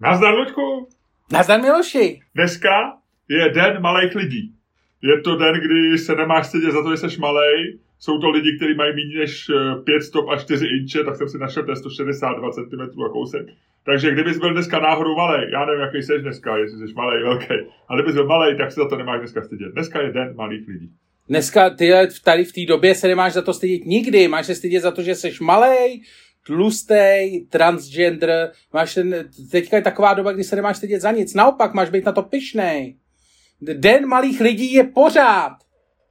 Nazdar, Luďku. Nazdar, Miloši. Dneska je den malých lidí. Je to den, kdy se nemáš stydět za to, že jsi malej. Jsou to lidi, kteří mají méně než 5 stop a 4 inče, tak jsem si našel 162 cm a kousek. Takže kdybys byl dneska náhodou malý, já nevím, jaký jsi dneska, jestli jsi malý, velký, ale kdybys byl malý, tak se za to nemáš dneska stydět. Dneska je den malých lidí. Dneska ty tady v té době se nemáš za to stydět nikdy. Máš se stydět za to, že jsi malý, tlustý, transgender. Máš ten, teďka je taková doba, kdy se nemáš stydět za nic. Naopak, máš být na to pišnej. Den malých lidí je pořád.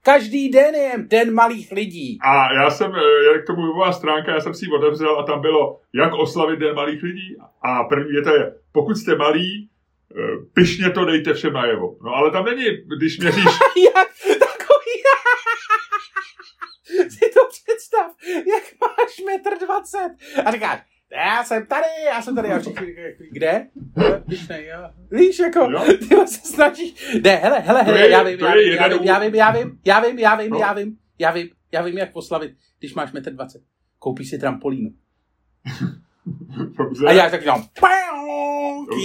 Každý den je den malých lidí. A já jsem, eh, jak tomu webová stránka, já jsem si ji otevřel a tam bylo, jak oslavit den malých lidí. A první věta je, pokud jste malí, eh, pišně to dejte všem najevo. No ale tam není, když měříš... jak? Takový... si to představ, jak máš metr dvacet. A říkáš, já jsem tady, já jsem tady, a všichni, kde? Víš, ne, jo. Víš, jako, jo. ty se snažíš, ne, hele, hele, hele, já vím, já vím, já vím, já vím, já vím, já vím, já vím, já vím, já vím, já vím, jak poslavit, když máš metr dvacet. Koupíš si trampolínu. A já tak říkám,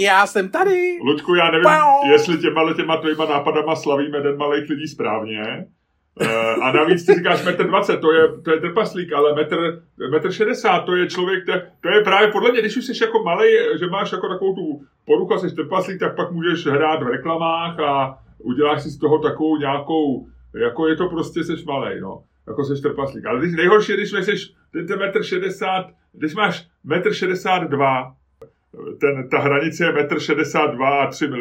já jsem tady. Lučku, já nevím, jestli těma těma tvojima nápadama slavíme Den malých lidí správně, a navíc ty říkáš metr 20, to je, to je trpaslík, ale metr, metr 60, to je člověk, to, to je právě podle mě, když už jsi jako malý, že máš jako takovou tu poruchu, jsi trpaslík, tak pak můžeš hrát v reklamách a uděláš si z toho takovou nějakou, jako je to prostě, jsi malý, no. Jako jsi trpaslík. Ale když nejhorší, když jsi ten metr 60, když máš metr 62, ten, ta hranice je 1,62 m a 3 mm.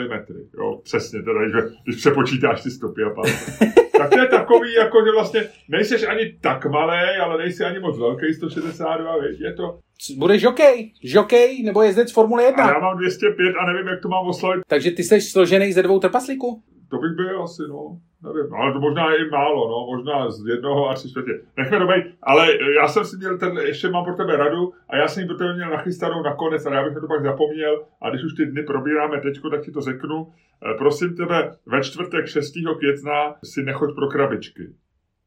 Jo, přesně, teda, když, když přepočítáš ty stopy a palce. tak to je takový, jako že vlastně nejseš ani tak malý, ale nejsi ani moc velký, 162, víš, je to... Budeš žokej, žokej nebo jezdec Formule 1. A já mám 205 a nevím, jak to mám oslavit. Takže ty jsi složený ze dvou trpaslíků? To bych byl asi, no. Nevím, no, ale to možná je i málo, no, možná z jednoho a tři čtvrtě. Nechme to být, ale já jsem si měl ten, ještě mám pro tebe radu a já jsem ji pro tebe měl nachystanou nakonec, ale já bych to pak zapomněl a když už ty dny probíráme teďko, tak ti to řeknu. Eh, prosím tebe, ve čtvrtek 6. května si nechoď pro krabičky.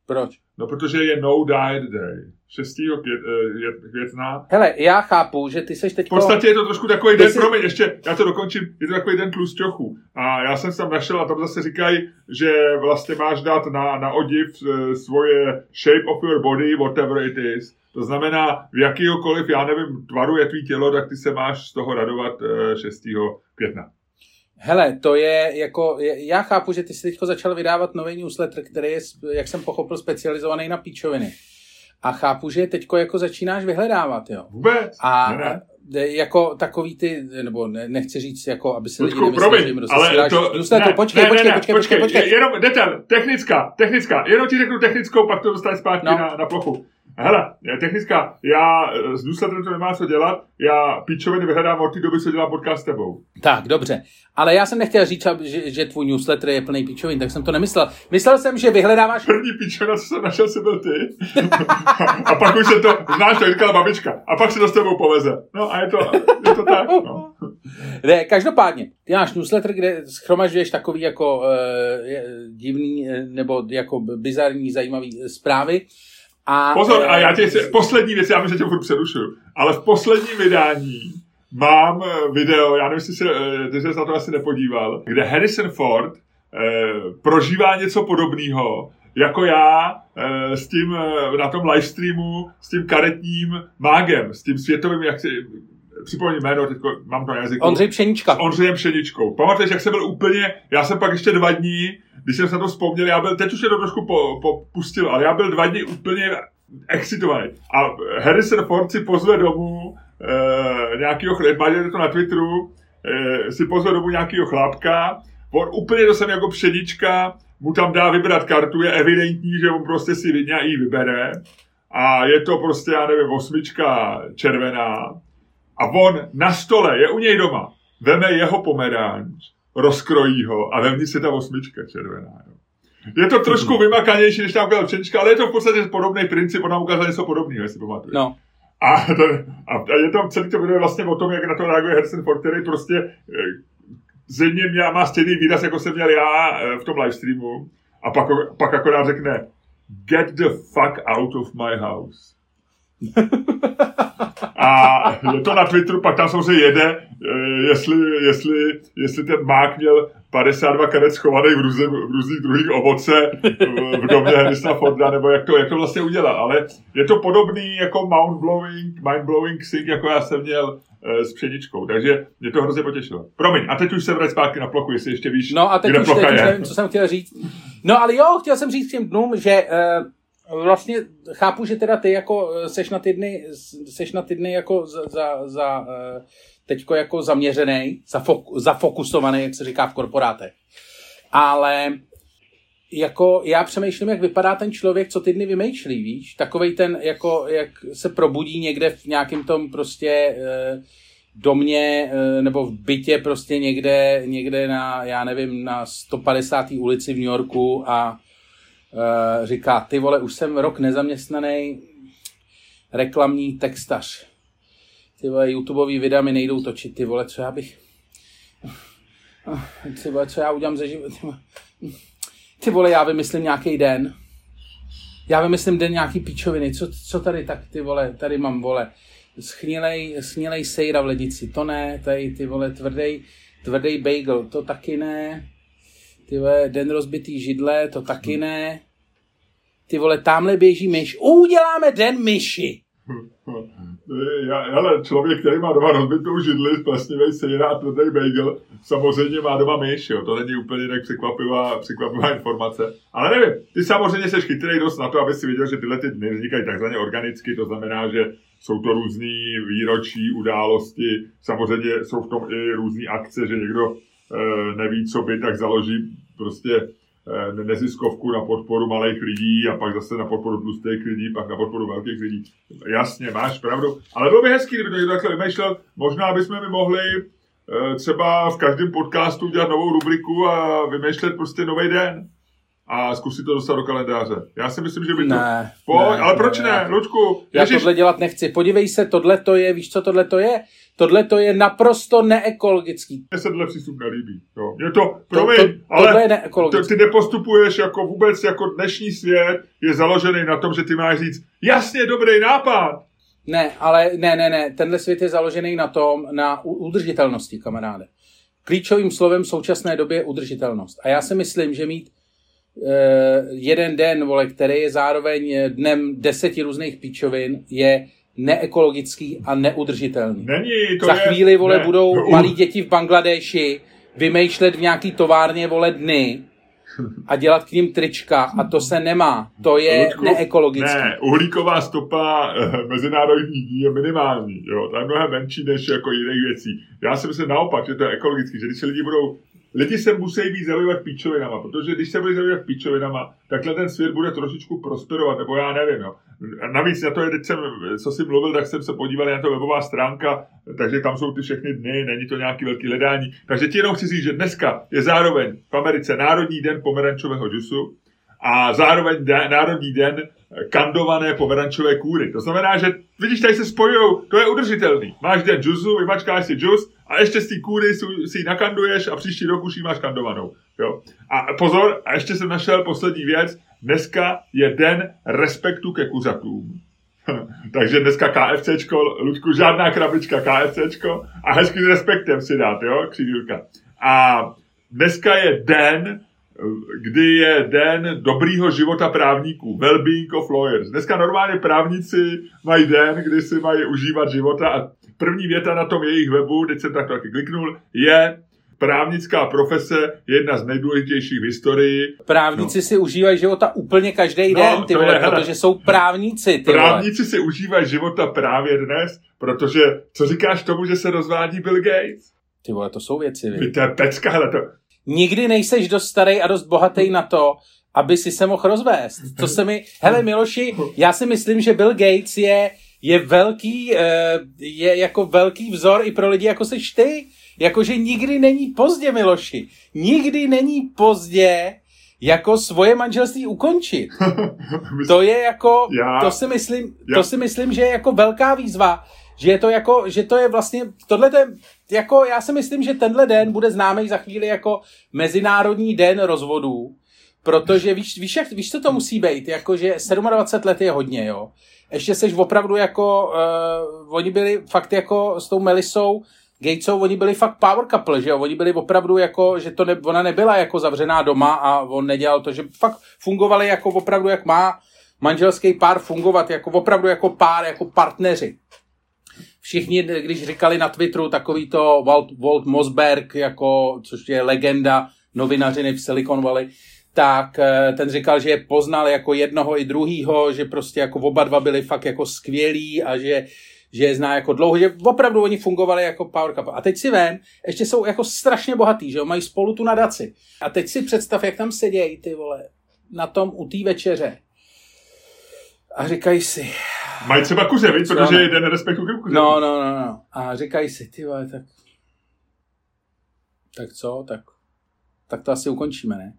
Proč? No, protože je no diet day. 6. Eh, května. Hele, já chápu, že ty seš teď... V podstatě je to trošku takový den, jsi... promiň, ještě, já to dokončím, je to takový den tlusťochů. A já jsem se tam našel a tam zase říkají, že vlastně máš dát na, na odiv eh, svoje shape of your body, whatever it is. To znamená, v jakýhokoliv, já nevím, tvaru je tvý tělo, tak ty se máš z toho radovat 6. května. Hele, to je jako, já chápu, že ty jsi teď začal vydávat nový newsletter, který je, jak jsem pochopil, specializovaný na píčoviny. A chápu, že teď jako začínáš vyhledávat, jo. Vůbec? A, ne, ne. jako takový ty, nebo ne, nechci říct, jako, aby se lidi nemysleli, že jim ale to, ne, počkej, ne, počkej, ne, počkej, počkej, počkej, počkej. Jenom detail, technická, technická, jenom ti řeknu technickou, pak to dostaneš zpátky no. na, na plochu. Hele, technická, já s newsletterem to nemá co dělat, já píčoviny vyhledám od té doby, co dělám podcast s tebou. Tak, dobře. Ale já jsem nechtěl říct, že, že tvůj newsletter je plný píčovin, tak jsem to nemyslel. Myslel jsem, že vyhledáváš... První píčovina, co jsem našel, si byl ty. a pak už se to, znáš, to říkala babička. A pak se to s tebou poveze. No a je to, je to tak, no. Ne, každopádně, ty máš newsletter, kde schromažďuješ takový jako uh, divný eh, nebo jako bizarní, zajímavý zprávy a, Pozor, a já tě se, poslední věc, já myslím, že tě furt přerušuju, ale v posledním vydání mám eh, video, já nevím, jestli se, eh, ty se na to asi nepodíval, kde Harrison Ford eh, prožívá něco podobného, jako já eh, s tím eh, na tom livestreamu, s tím karetním mágem, s tím světovým, jak si, připomínám jméno, teď mám to na jazyku. Ondřej Pšenička. S Ondřejem Pšeničkou. Pamatuješ, jak jsem byl úplně, já jsem pak ještě dva dní když jsem se to vzpomněl, já byl, teď už je to trošku po, popustil, ale já byl dva dny úplně excitovaný. A Harrison Ford si pozve domů e, nějakého chleba, to na Twitteru, e, si pozve domů nějakého chlápka, on úplně to jsem jako předíčka, mu tam dá vybrat kartu, je evidentní, že on prostě si ji vybere a je to prostě, já nevím, osmička červená a on na stole, je u něj doma, veme jeho pomeranč rozkrojí ho a vevnitř je ta osmička červená. Jo. Je to trošku vymakanější, než tam ukázal Pšenička, ale je to v podstatě podobný princip, ona ukázala něco podobného, jestli pamatuješ. No. A, to, a je to celý to video vlastně o tom, jak na to reaguje Harrison Ford, který prostě eh, zřejmě mě má stejný výraz, jako jsem měl já eh, v tom livestreamu. A pak, pak akorát řekne, get the fuck out of my house. A je to na Twitteru, pak tam samozřejmě jede, eh, jestli, jestli, jestli ten mák měl 52 karet schovaných v, různých, v různých druhých ovoce v domě Harrisona Forda, nebo jak to, jak to vlastně udělal. Ale je to podobný jako Mount Blowing, Mind Blowing Sing, jako já jsem měl e, s pšeničkou. Takže mě to hrozně potěšilo. Promiň, a teď už se vrať zpátky na plochu, jestli ještě víš, No a teď kde už, plocha teď už je. nevím, co jsem chtěl říct. No ale jo, chtěl jsem říct těm dnům, že uh, vlastně chápu, že teda ty jako eh, seš na ty dny, seš na ty dny jako za, za, za uh, teďko jako zaměřený, zafok, zafokusovaný, jak se říká v korporátech. Ale jako já přemýšlím, jak vypadá ten člověk, co ty dny vymýšlí, víš? Takovej ten, jako, jak se probudí někde v nějakém tom prostě uh, domě nebo v bytě prostě někde, někde na, já nevím, na 150. ulici v New Yorku a říká, ty vole, už jsem rok nezaměstnaný reklamní textař. Ty vole, YouTubeový videa mi nejdou točit, ty vole, co já bych... Ty vole, co já udělám ze vole, ty vole, já vymyslím nějaký den. Já vymyslím den nějaký píčoviny. Co, co tady tak, ty vole, tady mám, vole, schnilej, schnilej sejra v lednici, to ne, tady, ty vole, tvrdý, tvrdý bagel, to taky ne. Ty vole, den rozbitý židle, to taky ne. Ty vole, tamhle běží myš. Uděláme den myši. Já, hele, člověk, který má doma rozbitou židli, plesnivý sejra a tvrdý bagel, samozřejmě má doma myš, jo. To není úplně tak překvapivá, překvapivá informace. Ale nevím, ty samozřejmě jsi chytrý dost na to, aby si viděl, že tyhle ty dny vznikají takzvaně organicky, to znamená, že jsou to různé výročí, události, samozřejmě jsou v tom i různé akce, že někdo neví, co by, tak založí prostě e, neziskovku na podporu malých lidí a pak zase na podporu tlustých lidí, pak na podporu velkých lidí. Jasně, máš pravdu. Ale bylo by hezký, kdyby to takhle vymýšlel. Možná bychom mi mohli e, třeba v každém podcastu udělat novou rubriku a vymýšlet prostě nový den a zkusit to dostat do kalendáře. Já si myslím, že by to... Ne, Pojď, ne, ale proč ne, ne, já- Lučku? Já Ježiš, tohle dělat nechci. Podívej se, tohle to je, víš, co tohle to je? Tohle to je naprosto neekologický. Mně se tenhle přístup nelíbí. Jo. Je to, To, promiň, to, ale tohle je to, neekologický. ty nepostupuješ jako vůbec, jako dnešní svět je založený na tom, že ty máš říct, jasně, dobrý nápad. Ne, ale ne, ne, ne. Tenhle svět je založený na tom, na udržitelnosti, kamaráde. Klíčovým slovem v současné době je udržitelnost. A já si myslím, že mít jeden den, vole, který je zároveň eh, dnem deseti různých píčovin, je neekologický a neudržitelný. Není, to Za je... chvíli, vole, ne. budou No, malí děti v Bangladeši vymýšlet v nějaký továrně, vole, dny a dělat k ním trička a to se nemá. To je Ludku, neekologické. Ne, uhlíková stopa eh, mezinárodních dní je minimální. Jo, to je mnohem menší než jako jiných věcí. Já si myslím naopak, že to je ekologický, že když se lidi budou Lidi se musí víc zabývat píčovinama, protože když se budou zabývat píčovinama, takhle ten svět bude trošičku prosperovat, nebo já nevím. No. Navíc na to je, teď jsem, co jsi mluvil, tak jsem se podíval na to webová stránka, takže tam jsou ty všechny dny, není to nějaký velký ledání. Takže ti jenom chci říct, že dneska je zároveň v Americe Národní den pomerančového džusu, a zároveň de, Národní den kandované pomerančové kůry. To znamená, že vidíš, tady se spojují, to je udržitelný. Máš den džusu, vymačkáš si džus a ještě z té kůry si, ji nakanduješ a příští rok už ji máš kandovanou. Jo. A pozor, a ještě jsem našel poslední věc, dneska je den respektu ke kuřatům. Takže dneska KFCčko, Luďku, žádná krabička KFCčko a hezky s respektem si dát, jo, křidílka. A dneska je den, kdy je den dobrýho života právníků, well-being of lawyers. Dneska normálně právníci mají den, kdy si mají užívat života a první věta na tom jejich webu, teď jsem tak taky kliknul, je právnická profese je jedna z nejdůležitějších v historii. Právníci no. si užívají života úplně každý No, den, ty vole, je, protože jsou právníci, ty vole. Právníci si užívají života právě dnes, protože co říkáš tomu, že se rozvádí Bill Gates? Ty vole, to jsou věci, Vy vy. to je pecka, hele to. Nikdy nejseš dost starý a dost bohatý na to, aby si se mohl rozvést. To se mi, hele Miloši, já si myslím, že Bill Gates je, je velký, eh, je jako velký vzor i pro lidi, jako seš ty. Jakože nikdy není pozdě, Miloši. Nikdy není pozdě jako svoje manželství ukončit. To je jako, Já- to si myslím, Já- to si myslím, že je jako velká výzva, že je to jako, že to je vlastně, tohle je, jako já si myslím, že tenhle den bude známý za chvíli jako Mezinárodní den rozvodů, Protože víš, víš, jak, víš, co to musí být? Jakože 27 let je hodně, jo. Ještě seš opravdu jako, uh, oni byli fakt jako s tou Melisou, Gatesou, oni byli fakt power couple, že jo? Oni byli opravdu jako, že to ne, ona nebyla jako zavřená doma a on nedělal to, že fakt fungovali jako opravdu, jak má manželský pár fungovat, jako opravdu jako pár, jako partneři. Všichni, když říkali na Twitteru takový to Walt, Walt Mosberg, jako, což je legenda novinařiny v Silicon Valley, tak eh, ten říkal, že je poznal jako jednoho i druhýho, že prostě jako oba dva byli fakt jako skvělí a že že je zná jako dlouho, že opravdu oni fungovali jako power couple. A teď si vem, ještě jsou jako strašně bohatý, že jo, mají spolu tu nadaci. A teď si představ, jak tam sedějí ty vole, na tom u té večeře. A říkají si... Mají třeba kuře, víc, protože jeden respektu ke kuře. No, no, no, no. A říkají si, ty vole, tak... Tak co, tak... Tak to asi ukončíme, ne?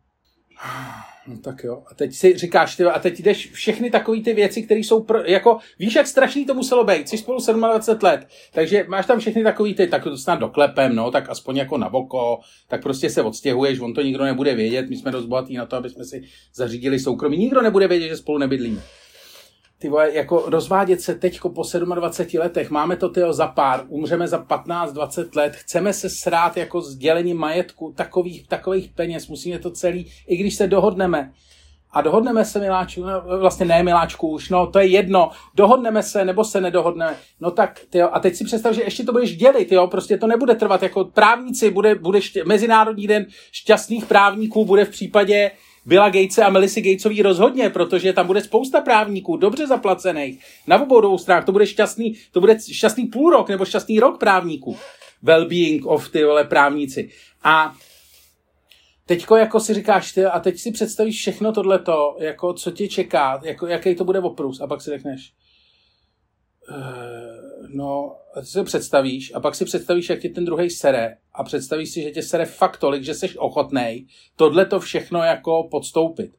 No tak jo. A teď si říkáš, ty, a teď jdeš všechny takové ty věci, které jsou, pro, jako, víš, jak strašný to muselo být, jsi spolu 27 let, takže máš tam všechny takové ty, tak to snad doklepem, no, tak aspoň jako na boko, tak prostě se odstěhuješ, on to nikdo nebude vědět, my jsme dost na to, aby jsme si zařídili soukromí, nikdo nebude vědět, že spolu nebydlíme ty vole, jako rozvádět se teďko po 27 letech, máme to tyjo za pár, umřeme za 15-20 let, chceme se srát jako sdělení majetku takových, takových peněz, musíme to celý, i když se dohodneme, a dohodneme se, Miláčku, no, vlastně ne, Miláčku, už, no, to je jedno, dohodneme se, nebo se nedohodneme, no tak, tyjo, a teď si představ, že ještě to budeš dělit, jo, prostě to nebude trvat, jako právníci, bude, bude ště, Mezinárodní den šťastných právníků bude v případě Billa Gatese a Melisy Gatesový rozhodně, protože tam bude spousta právníků, dobře zaplacených, na obou dvou stranách, to bude šťastný, to bude šťastný půl rok nebo šťastný rok právníků. Well-being of ty vole právníci. A teďko jako si říkáš ty, a teď si představíš všechno tohleto, jako co tě čeká, jako jaký to bude oprus, a pak si řekneš, uh, no, si představíš a pak si představíš, jak ti ten druhý sere a představíš si, že tě sere fakt tolik, že jsi ochotnej tohle to všechno jako podstoupit.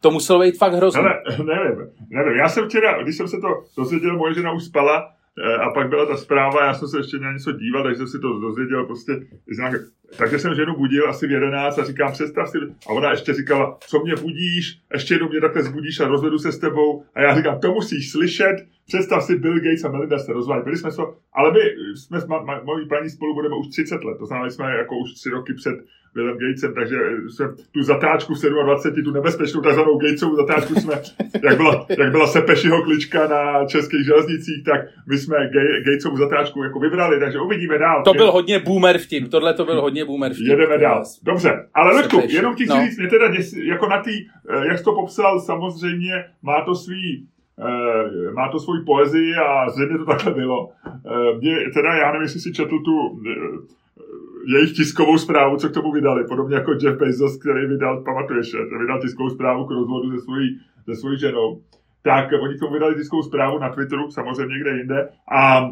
To muselo být fakt hrozné. Ne, nevím, nevím. Já jsem včera, když jsem se to dozvěděl, moje žena už spala, Eh, a pak byla ta zpráva, já jsem se ještě na něco díval, takže jsem si to dozvěděl prostě. Takže jsem ženu budil asi v 11 a říkám, představ si, a ona ještě říkala, co mě budíš, ještě jednou mě takhle zbudíš a rozvedu se s tebou. A já říkám, to musíš slyšet, představ si, Bill Gates a Melinda se rozvali. Byli jsme so, ale my jsme s mojí paní spolu budeme už 30 let, to znamená, jsme jako už tři roky před Billem Gatesem, takže jsme tu zatáčku v 27, tu nebezpečnou takzvanou Gatesovou zatáčku jsme, jak byla, jak byla Sepešiho klička na českých železnicích, tak my jsme Gatesovu zatáčku jako vybrali, takže uvidíme dál. To byl hodně boomer vtip, tohle to byl hodně boomer vtip. Jedeme dál. Dobře, ale Ludku, jenom ti chci no. říct, mě teda děs, jako na tý, eh, jak jsi to popsal, samozřejmě má to svý Uh, má to svoji poezii a zřejmě to takhle bylo. Uh, mě, teda já nevím, jestli si četl tu uh, jejich tiskovou zprávu, co k tomu vydali, podobně jako Jeff Bezos, který vydal, pamatuješ, vydal tiskovou zprávu k rozvodu se svojí, se svojí ženou, tak oni k tomu vydali tiskovou zprávu na Twitteru, samozřejmě někde jinde, a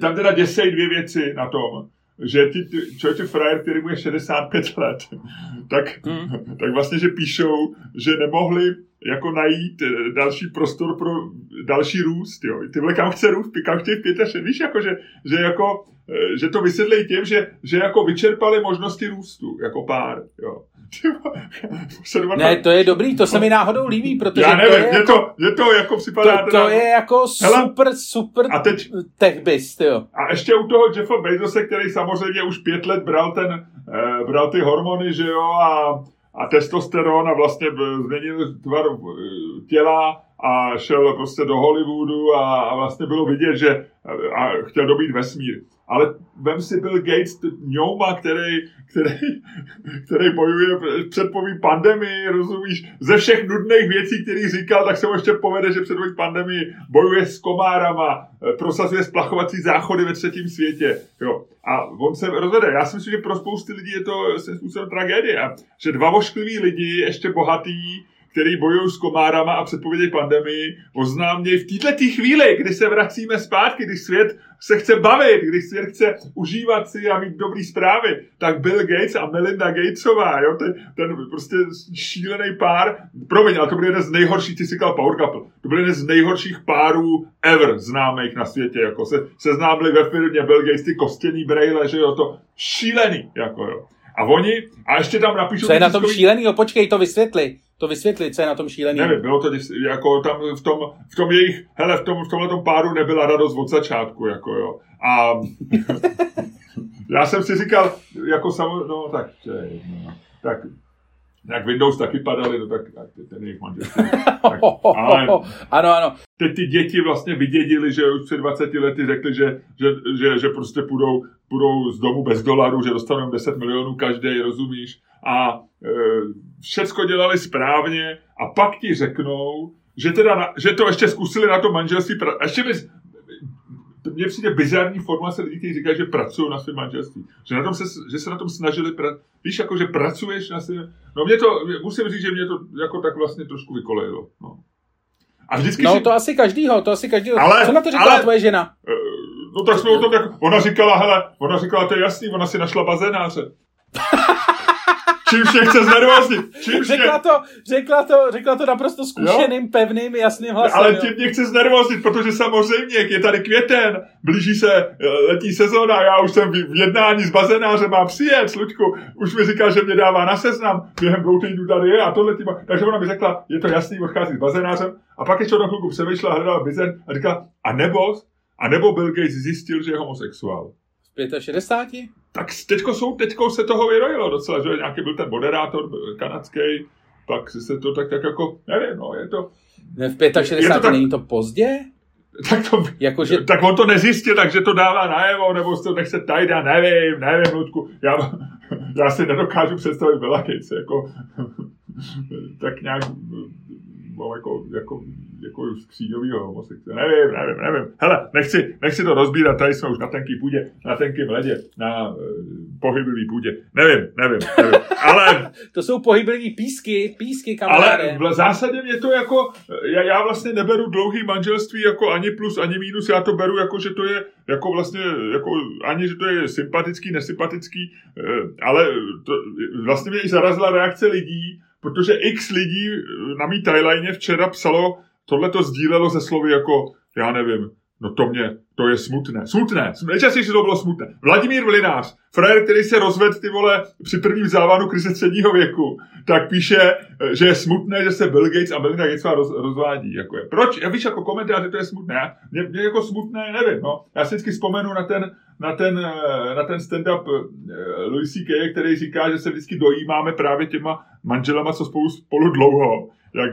tam teda děsej dvě věci na tom, že ti člověče frajer, který mu je 65 let, tak, hmm. tak vlastně, že píšou, že nemohli jako najít eh, další prostor pro další růst, jo. Tyhle kam chce růst, kam chtějí v víš, jako, že, že jako, eh, že to vysvětlí tím, že, že jako vyčerpali možnosti růstu, jako pár, jo. Ne, to je dobrý, to se mi náhodou líbí, protože Já nevím, to je, mě, jako, to, mě to jako připadá... To, to je jako Hele, super, super a teď, techbis, jo. A ještě u toho Jeffa Bezose, který samozřejmě už pět let bral, ten, eh, bral ty hormony, že jo, a a testosteron a vlastně změnil tvar eh, těla a šel prostě do Hollywoodu a, a vlastně bylo vidět, že a chtěl dobít vesmír. Ale vem si Bill Gates, ňouma, který, který, který bojuje, předpoví pandemii, rozumíš, ze všech nudných věcí, který říkal, tak se mu ještě povede, že předpoví pandemii, bojuje s komárama, prosazuje splachovací záchody ve třetím světě. Jo. A on se rozvede. Já si myslím, že pro spousty lidí je to se způsobem tragédie. Že dva voškliví lidi, ještě bohatý, který bojují s komárama a předpovědějí pandemii, oznámějí v této chvíli, kdy se vracíme zpátky, když svět se chce bavit, když svět chce užívat si a mít dobrý zprávy, tak Bill Gates a Melinda Gatesová, jo, ten, ten prostě šílený pár, promiň, ale to byl jeden z nejhorších, ty si říkal Power Couple, to byl jeden z nejhorších párů ever známých na světě, jako se, se známili ve firmě Bill Gates, ty kostěný brejle, že jo, to šílený, jako jo. A oni, a ještě tam napíšou... Co je na tom šílený? No počkej, to vysvětli. To vysvětli, co je na tom šílený. Nevím, bylo to jako tam v tom, v tom jejich, hele, v, tom, v tomhle páru nebyla radost od začátku, jako jo. A já jsem si říkal, jako samozřejmě, no tak, no, tak jak Windows taky padaly, no tak, tak ten jejich manželství. Tak, ale ano, ano. Teď ty děti vlastně vydědili, že už před 20 lety řekli, že, že, že, že prostě půjdou, půjdou z domu bez dolarů, že dostanou 10 milionů každý, rozumíš? A e, všecko dělali správně a pak ti řeknou, že, teda na, že to ještě zkusili na to manželství. A ještě bys, mně přijde bizarní formace lidí, kteří říkají, že pracují na svém manželství. Že, na tom se, že se na tom snažili, pra, víš, jako že pracuješ na svém, no mě to, musím říct, že mě to jako tak vlastně trošku vykolejilo. No. A vždycky no si... to asi každýho, to asi každýho. Ale, Co na to říkala ale, tvoje žena? Eh, no tak jsme o tom, jak, ona říkala, hele, ona říkala, to je jasný, ona si našla bazénáře. Čím mě chce znervoznit? Čím řekla, to, řekla, to, řekla to naprosto zkušeným, jo? pevným, jasným hlasem. Ale tím mě chce znervoznit, protože samozřejmě je tady květen, blíží se eh, letní sezóna, já už jsem v jednání s bazenářem, mám přijet, Sluďku, už mi říká, že mě dává na seznam, během dvou týdnů tady je a tohle tím. Takže ona mi řekla, je to jasný, odchází s bazenářem. A pak ještě na chvilku přemýšlela, hledala bizen a říkala, a nebo, a nebo Bill Gates zjistil, že je homosexuál. 65? Tak teďko, jsou, teďko se toho vyrojilo docela, že nějaký byl ten moderátor kanadský, pak se to tak, tak jako, nevím, no, je to... Ne, v 65 to tak, není to pozdě? Tak, to, jako, že... tak on to nezjistil, takže to dává najevo, nebo se to nechce tajit, já nevím, nevím, Ludku. Já, já si nedokážu představit Bela jako, tak nějak jako, jako jako skříňovýho homosexuála. Nevím, nevím, nevím. Hele, nechci, nechci to rozbírat, tady jsme už na tenký půdě, na tenkým ledě, na uh, pohyblivý půdě. Nevím, nevím, nevím. Ale... to jsou pohyblivý písky, písky, kamaráde. Ale v zásadě mě to jako, já, já vlastně neberu dlouhý manželství jako ani plus, ani minus, já to beru jako, že to je jako vlastně, jako ani, že to je sympatický, nesympatický, eh, ale to, vlastně mě i zarazila reakce lidí, protože x lidí na mý timeline včera psalo, tohle to sdílelo ze slovy jako, já nevím, no to mě, to je smutné. Smutné. Nejčastěji to bylo smutné. Vladimír Vlinář, frajer, který se rozvedl ty vole při prvním závanu krize středního věku, tak píše, že je smutné, že se Bill Gates a Melinda Gatesová roz, rozvádí. Jako je. Proč? Já víš, jako komentář, že to je smutné. Mě, mě jako smutné, nevím. No. Já si vždycky vzpomenu na ten, na ten, na ten stand-up eh, Louis C.K., který říká, že se vždycky dojímáme právě těma manželama, co spolu, spolu dlouho jak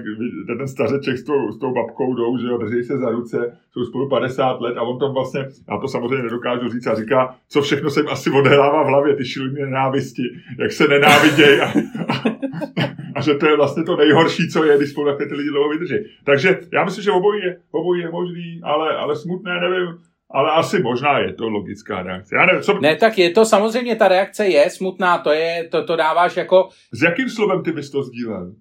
ten stařeček s tou, s tou babkou jdou, že jo, drží se za ruce, jsou spolu 50 let a on tam vlastně, já to samozřejmě nedokážu říct, a říká, co všechno se jim asi odehrává v hlavě, ty šílené nenávisti, jak se nenávidějí a, a, a, že to je vlastně to nejhorší, co je, když spolu takhle ty lidi dlouho vydrží. Takže já myslím, že obojí je, obojí je možný, ale, ale smutné nevím, ale asi možná je to logická reakce. Já nevím, co... Ne, tak je to samozřejmě, ta reakce je smutná, to je, to, to dáváš jako... S jakým slovem ty bys to sdílel?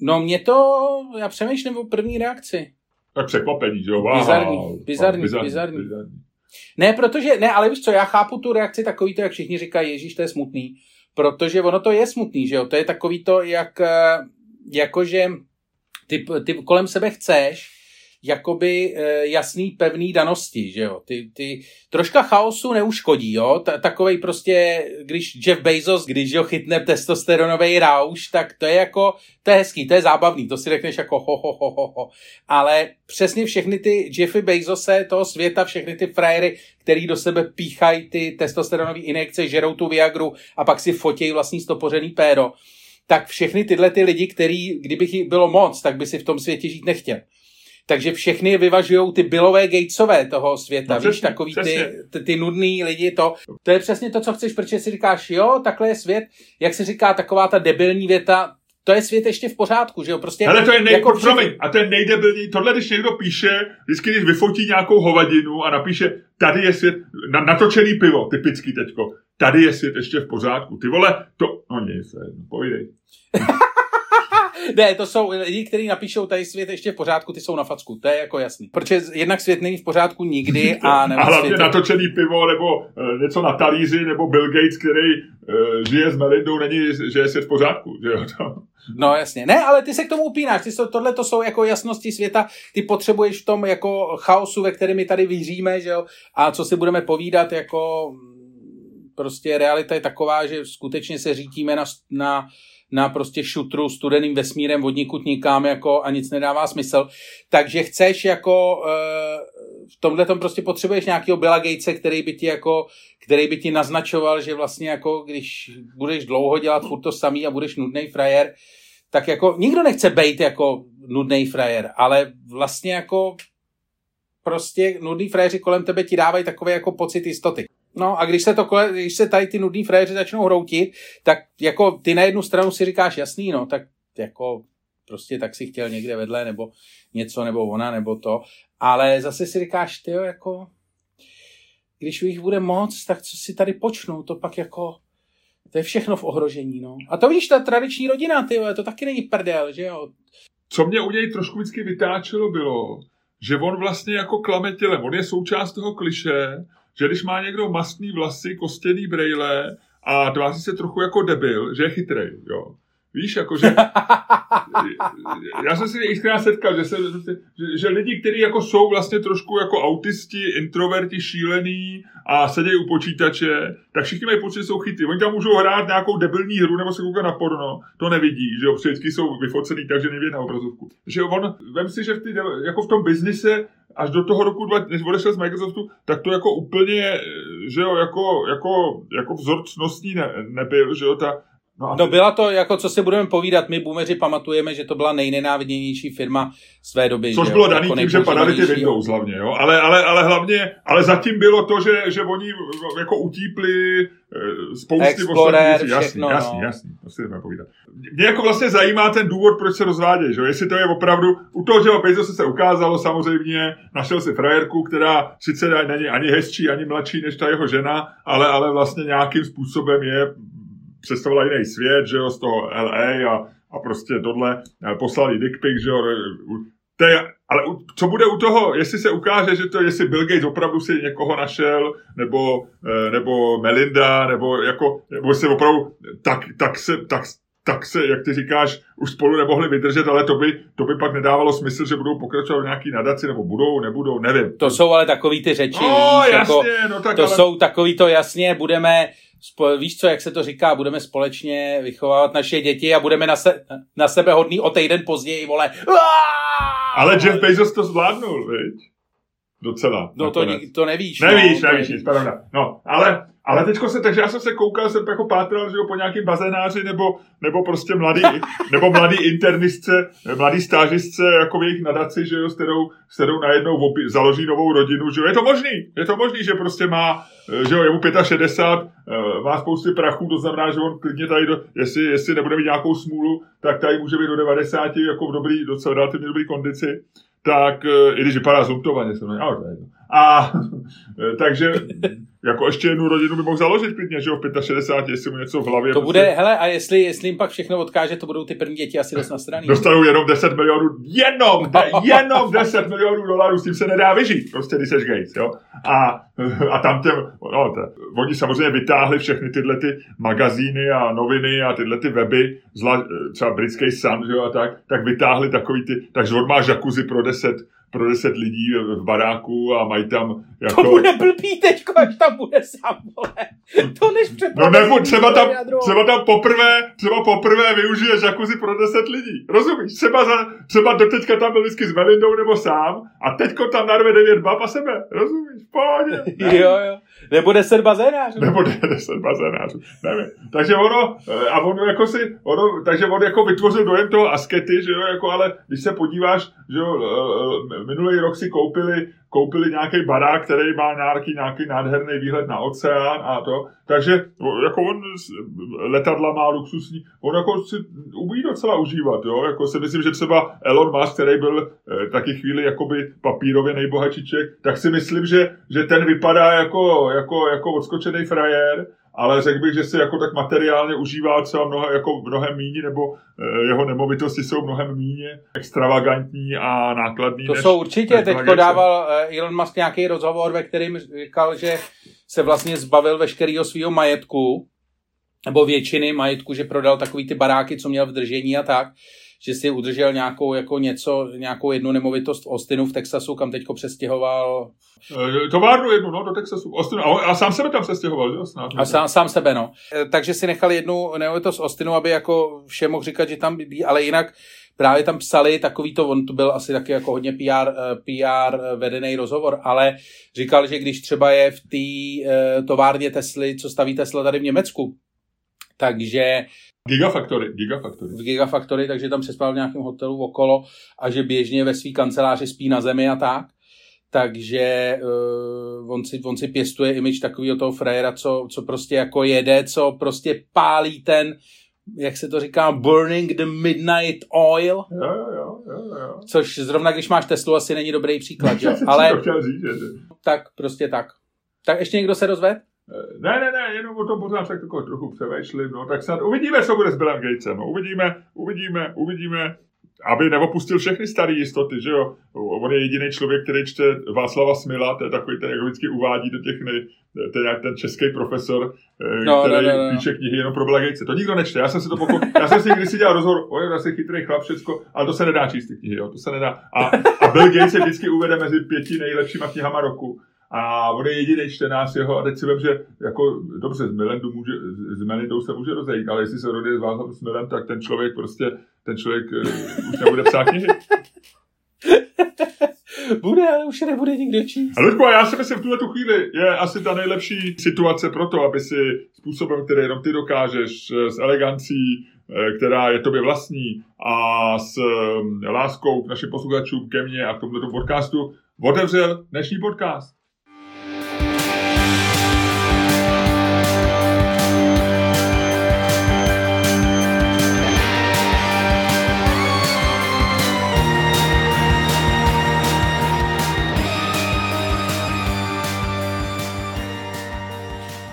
No mě to, já přemýšlím o první reakci. Tak překvapení, že jo? Wow. Bizarní, bizarní, bizarní, bizarní. bizarní. Ne, protože, ne, ale víš co, já chápu tu reakci takový to, jak všichni říkají, Ježíš, to je smutný. Protože ono to je smutný, že jo? To je takový to, jak, eh, jakože ty, ty kolem sebe chceš, jakoby e, jasný, pevný danosti, že jo. Ty, ty troška chaosu neuškodí, jo. T- takovej prostě, když Jeff Bezos, když jo chytne testosteronový rauš, tak to je jako, to je hezký, to je zábavný, to si řekneš jako ho, ho, ho, ho, ho. Ale přesně všechny ty Jeffy Bezose toho světa, všechny ty frajery, který do sebe píchají ty testosteronové injekce, žerou tu Viagru a pak si fotějí vlastní stopořený péro, tak všechny tyhle ty lidi, který, kdybych jich bylo moc, tak by si v tom světě žít nechtěl. Takže všechny vyvažují ty Billové Gatesové toho světa, no, víš, přesně, takový přesně. Ty, ty, ty nudný lidi, to, to je přesně to, co chceš, protože si říkáš, jo, takhle je svět, jak se říká taková ta debilní věta, to je svět ještě v pořádku, že jo? Prostě Ale to je nej, jako promiň, a to je nejdebilní, tohle když někdo píše, vždycky když vyfotí nějakou hovadinu a napíše, tady je svět, na, natočený pivo, typický teďko, tady je svět ještě v pořádku. Ty vole, to, no nic, povídej. ne, to jsou lidi, kteří napíšou tady svět ještě v pořádku, ty jsou na facku, to je jako jasný. Protože jednak svět není v pořádku nikdy a A hlavně svět... natočený pivo nebo uh, něco na talíři nebo Bill Gates, který uh, žije s Melindou, není, že je svět v pořádku, že jo? To... No jasně. Ne, ale ty se k tomu upínáš. Ty jsou, tohle to jsou jako jasnosti světa. Ty potřebuješ v tom jako chaosu, ve kterém my tady vyřííme, že jo? A co si budeme povídat jako prostě realita je taková, že skutečně se řítíme na, na, na prostě šutru studeným vesmírem od nikud nikam jako a nic nedává smysl. Takže chceš jako uh, v tomhle tom prostě potřebuješ nějakého Billa Gatese, který by ti jako, který by ti naznačoval, že vlastně jako když budeš dlouho dělat furt to samý a budeš nudný frajer, tak jako nikdo nechce být jako nudný frajer, ale vlastně jako prostě nudný frajeři kolem tebe ti dávají takové jako pocit jistoty. No a když se, to, když se tady ty nudný frajeři začnou hroutit, tak jako ty na jednu stranu si říkáš jasný, no, tak jako prostě tak si chtěl někde vedle, nebo něco, nebo ona, nebo to. Ale zase si říkáš, ty jako, když jich bude moc, tak co si tady počnou, to pak jako, to je všechno v ohrožení, no. A to víš, ta tradiční rodina, ty to taky není prdel, že jo. Co mě u něj trošku vždycky vytáčelo bylo, že on vlastně jako klame tělem, on je součást toho kliše, že když má někdo mastný vlasy, kostěný brejle a tváří se trochu jako debil, že je chytrej, jo. Víš, jakože... já jsem si xkrát setkal, že, se, že, že lidi, kteří jako jsou vlastně trošku jako autisti, introverti, šílený a sedějí u počítače, tak všichni mají pocit, že jsou chytří. Oni tam můžou hrát nějakou debilní hru nebo se koukat na porno, to nevidí, že jo, jsou vyfocený takže nevidí na obrazovku. Že on, vem si, že v, ty, jako v tom biznise až do toho roku, než odešel z Microsoftu, tak to jako úplně, že jo, jako, jako, jako vzor cnostní ne, nebyl, že jo, ta, No, no byla to, jako co si budeme povídat, my boomeři pamatujeme, že to byla nejnenáviděnější firma své doby. Což že bylo daný jako tím, že padaly ty Windows hlavně, jo? Ale, ale, ale hlavně, ale zatím bylo to, že, že oni jako utípli eh, spousty Explorer, věcí. Jasný, všechno, jasný, no. jasný, to si jdeme povídat. Mě jako vlastně zajímá ten důvod, proč se rozvádějí, že Jestli to je opravdu, u toho, že Bezos se ukázalo samozřejmě, našel si frajerku, která sice není ani hezčí, ani mladší než ta jeho žena, ale, ale vlastně nějakým způsobem je představila jiný svět, že jo, z toho LA a, a prostě tohle, poslali dick pic, že jo, to je, ale co bude u toho, jestli se ukáže, že to, jestli Bill Gates opravdu si někoho našel, nebo, eh, nebo Melinda, nebo jako, nebo si opravdu, tak, tak se, tak, tak se, jak ty říkáš, už spolu nemohli vydržet, ale to by, to by pak nedávalo smysl, že budou pokračovat v nějaký nadaci, nebo budou, nebudou, nevím. To jsou ale takový ty řeči, no, víš, jasně, jako, no tak to ale... jsou takový to jasně, budeme, spo, víš co, jak se to říká, budeme společně vychovávat naše děti a budeme na, se, na sebe hodný o týden později, vole. Ale Jeff Bezos to zvládnul, viď? Docela. No to, to nevíš. Nevíš, no, nevíš, nic, pravda. No, ale ale teďko se, takže já jsem se koukal, jsem jako pátral, že jo, po nějakým bazénáři nebo, nebo prostě mladý, nebo mladý internistce, mladý stážistce, jako v jejich nadaci, že jo, s kterou, s kterou najednou opi, založí novou rodinu, že jo, je to možný, je to možný, že prostě má, že jo, je mu 65, eh, má spousty prachů, to znamená, že on klidně tady, do, jestli, jestli nebude mít nějakou smůlu, tak tady může být do 90 jako v dobrý, docela relativně dobrý kondici. Tak, eh, i když vypadá zumtovaně, jsem ale to A takže jako ještě jednu rodinu by mohl založit klidně, že jo, v 65, jestli mu něco v hlavě. To bude, prostě... hele, a jestli, jestli jim pak všechno odkáže, to budou ty první děti asi dost na straně. Dostanou jenom 10 milionů, jenom, de, jenom 10 milionů dolarů, s tím se nedá vyžít, prostě když seš Gates, jo. A, a tam těm, no, to, oni samozřejmě vytáhli všechny tyhle ty magazíny a noviny a tyhle ty weby, zla, třeba britský Sun, že jo, a tak, tak vytáhli takový ty, takže on má jacuzzi pro 10 pro deset lidí v baráku a mají tam jako... To bude blbý teďko, až tam bude sám, vole. To než No nebo třeba tam, třeba tam poprvé, třeba poprvé využije jacuzzi pro deset lidí. Rozumíš? Třeba, za, třeba doteďka tam byl vždycky s Melindou nebo sám a teďko tam narve devět bab a sebe. Rozumíš? Pohodě. jo, jo. Nebo deset bazénářů. Nebo deset bazénářů. Nevím. Takže ono, eh, a ono jako si, ono, takže on jako vytvořil dojem toho askety, že jo, jako, ale když se podíváš, že jo, eh, eh, minulý rok si koupili, koupili nějaký barák, který má nějaký, nějaký nádherný výhled na oceán a to. Takže jako on letadla má luxusní, on jako si umí docela užívat, jo. Jako si myslím, že třeba Elon Musk, který byl eh, taky chvíli jakoby papírově nejbohatší tak si myslím, že, že ten vypadá jako, jako, jako odskočený frajer, ale řekl bych, že si jako tak materiálně užívá třeba mnoho, jako mnohem míní, nebo e, jeho nemovitosti jsou mnohem míně extravagantní a nákladní. To než, jsou určitě, teď dával eh, Elon Musk nějaký rozhovor, ve kterým říkal, že se vlastně zbavil veškerého svého majetku, nebo většiny majetku, že prodal takový ty baráky, co měl v držení a tak, že si udržel nějakou, jako něco, nějakou jednu nemovitost v Austinu v Texasu, kam teďko přestěhoval. E, továrnu jednu, no, do Texasu. Austin, a, a sám sebe tam přestěhoval, jo, snad. A sám, sám sebe, no. E, takže si nechal jednu nemovitost v Austinu, aby jako všem mohl říkat, že tam bydlí, ale jinak právě tam psali takový to, on to byl asi taky jako hodně PR, PR vedený rozhovor, ale říkal, že když třeba je v té továrně Tesly, co staví Tesla tady v Německu, takže Gigafactory, Gigafactory. V Gigafactory, takže tam přespal v nějakém hotelu okolo a že běžně ve své kanceláři spí na zemi a tak. Takže uh, on, si, on si pěstuje image takového toho frajera, co, co prostě jako jede, co prostě pálí ten, jak se to říká, burning the midnight oil. Jo, jo, jo, jo. Což zrovna, když máš Teslu, asi není dobrý příklad, jo. Ale říct, že... tak, prostě tak. Tak ještě někdo se rozved? Ne, ne, ne, jenom o tom pořád tak jako trochu převešli, no, tak snad uvidíme, co bude s Billem Gatesem, no, uvidíme, uvidíme, uvidíme, aby neopustil všechny staré jistoty, že jo. On je jediný člověk, který čte Václava Smila, to je takový, ten jak vždycky uvádí do těch nej, to je ten český profesor, eh, no, který no, no, no. píše knihy jenom pro Gatese. To nikdo nečte. Já jsem si to poko... já jsem si když si dělal rozhovor, o je zase chytrý chlap, všecko, ale to se nedá číst ty knihy, jo, to se nedá. A, a Bill Gates se vždycky uvede mezi pěti nejlepšíma knihama roku. A on je jediný čtenář jeho a teď si vím, že jako dobře, s Melindu může, s Melindou se může rozejít, ale jestli se rodí s Václavem s Milem, tak ten člověk prostě, ten člověk uh, už nebude psát knihy. bude, ale už nebude nikdo číst. A Ludku, a já si myslím, v tuhle tu chvíli je asi ta nejlepší situace pro to, aby si způsobem, který jenom ty dokážeš, eh, s elegancí, eh, která je tobě vlastní a s láskou k našim posluchačům, ke mně a k tomuto podcastu, otevřel dnešní podcast.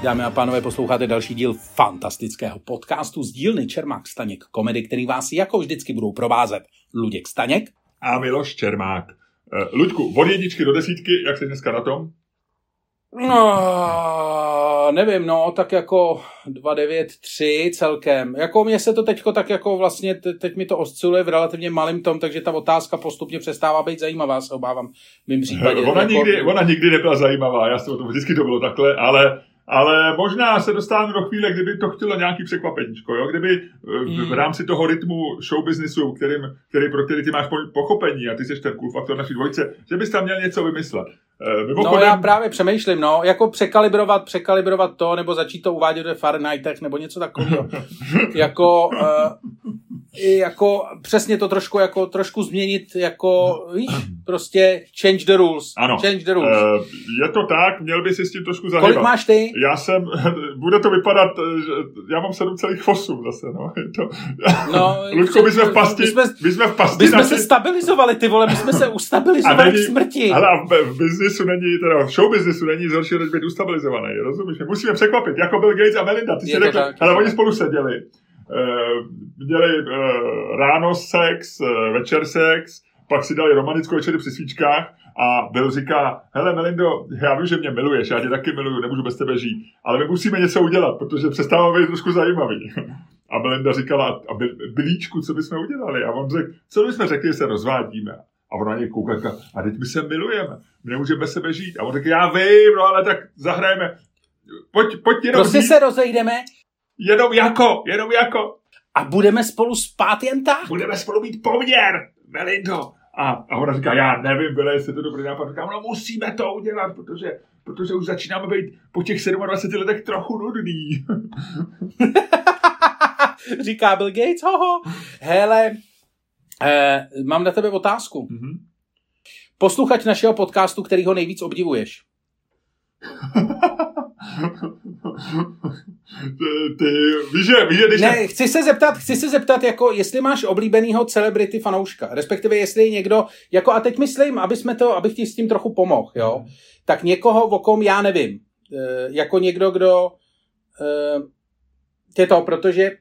Dámy a pánové, posloucháte další díl fantastického podcastu z dílny Čermák Staněk komedy, který vás jako vždycky budou provázet Luděk Staněk a Miloš Čermák. Uh, Luďku, od jedničky do desítky, jak jsi dneska na tom? No, nevím, no, tak jako 2,93 celkem. Jako mně se to teďko tak jako vlastně, teď mi to osciluje v relativně malém tom, takže ta otázka postupně přestává být zajímavá, se obávám v mým případě. Ona, jako... nikdy, ona nikdy nebyla zajímavá, já jsem to vždycky to bylo takhle, ale ale možná se dostáváme do chvíle, kdyby to chtělo nějaký překvapeníčko, jo? kdyby eh, v, v hmm. rámci toho rytmu show businessu, kterým, který, pro který ty máš pochopení a ty jsi ten cool faktor naší dvojce, že bys tam měl něco vymyslet. Eh, mimochodem... No já právě přemýšlím, no, jako překalibrovat, překalibrovat to, nebo začít to uvádět ve Fahrenheitech, nebo něco takového. jako, uh, jako přesně to trošku, jako trošku změnit, jako, víš, prostě change the rules. Ano. Change the rules. Uh, je to tak, měl by si s tím trošku zahýbat. Kolik máš ty? Já jsem, bude to vypadat, že já mám 7,8 zase, no. Je to, no Ludko, my jsme v pasti, my jsme, my jsme v pasti. My jsme naši... se stabilizovali, ty vole, my jsme se ustabilizovali není, k smrti. Ale v, v biznisu není, teda v show businessu není zhorší, než být ustabilizovaný, rozumíš? My musíme překvapit, jako Bill Gates a Melinda, ty si řekl, ale oni spolu seděli. Uh, měli uh, ráno sex, uh, večer sex, pak si dali romantickou večeru při svíčkách a Bill říká, hele Melindo, já vím, že mě miluješ, já tě taky miluju, nemůžu bez tebe žít, ale my musíme něco udělat, protože přestává být trošku zajímavý. A Melinda říkala, a Bilíčku, co bychom udělali? A on řekl, co bychom řekli, že se rozvádíme. A ona něj kouká, a teď my se milujeme, my nemůžeme bez sebe žít. A on řekl, já vím, no ale tak zahrajeme. Pojď, pojď jenom Prostě se rozejdeme. Jenom jako, jenom jako. A budeme spolu spát jen tak? Budeme spolu mít poměr, Melindo. A, a ona říká, já nevím, bylo, jestli to dobrý nápad. Říká, no musíme to udělat, protože, protože už začínáme být po těch 27 letech trochu nudný. Říká Bill Gates, hoho. Hele, eh, mám na tebe otázku. Mm-hmm. Posluchač našeho podcastu, který ho nejvíc obdivuješ. ty, víš, že, víš, že když ne, chci se zeptat, chci se zeptat, jako jestli máš oblíbenýho celebrity fanouška, respektive jestli někdo, jako a teď myslím, aby jsme to, abych ti s tím trochu pomohl, jo, mm. tak někoho, o kom já nevím, e, jako někdo, kdo e, je to, protože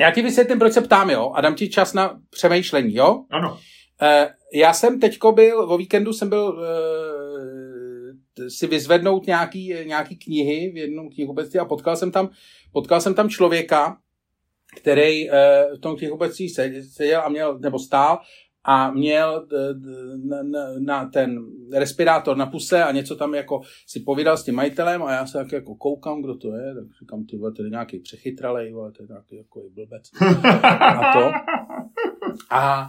já ti vysvětlím, proč se ptám, jo, a dám ti čas na přemýšlení, jo. Ano. E, já jsem teďko byl, o víkendu jsem byl si vyzvednout nějaký, nějaký knihy v jednom knihubectví a potkal jsem tam, potkal jsem tam člověka, který uh, v tom knihkupectví seděl a měl, nebo stál a měl na, na, na ten respirátor na puse a něco tam jako si povídal s tím majitelem a já se tak jako koukám, kdo to je, tak říkám, ty vole, to je nějaký přechytralej, vole, to je nějaký jako blbec. A to. A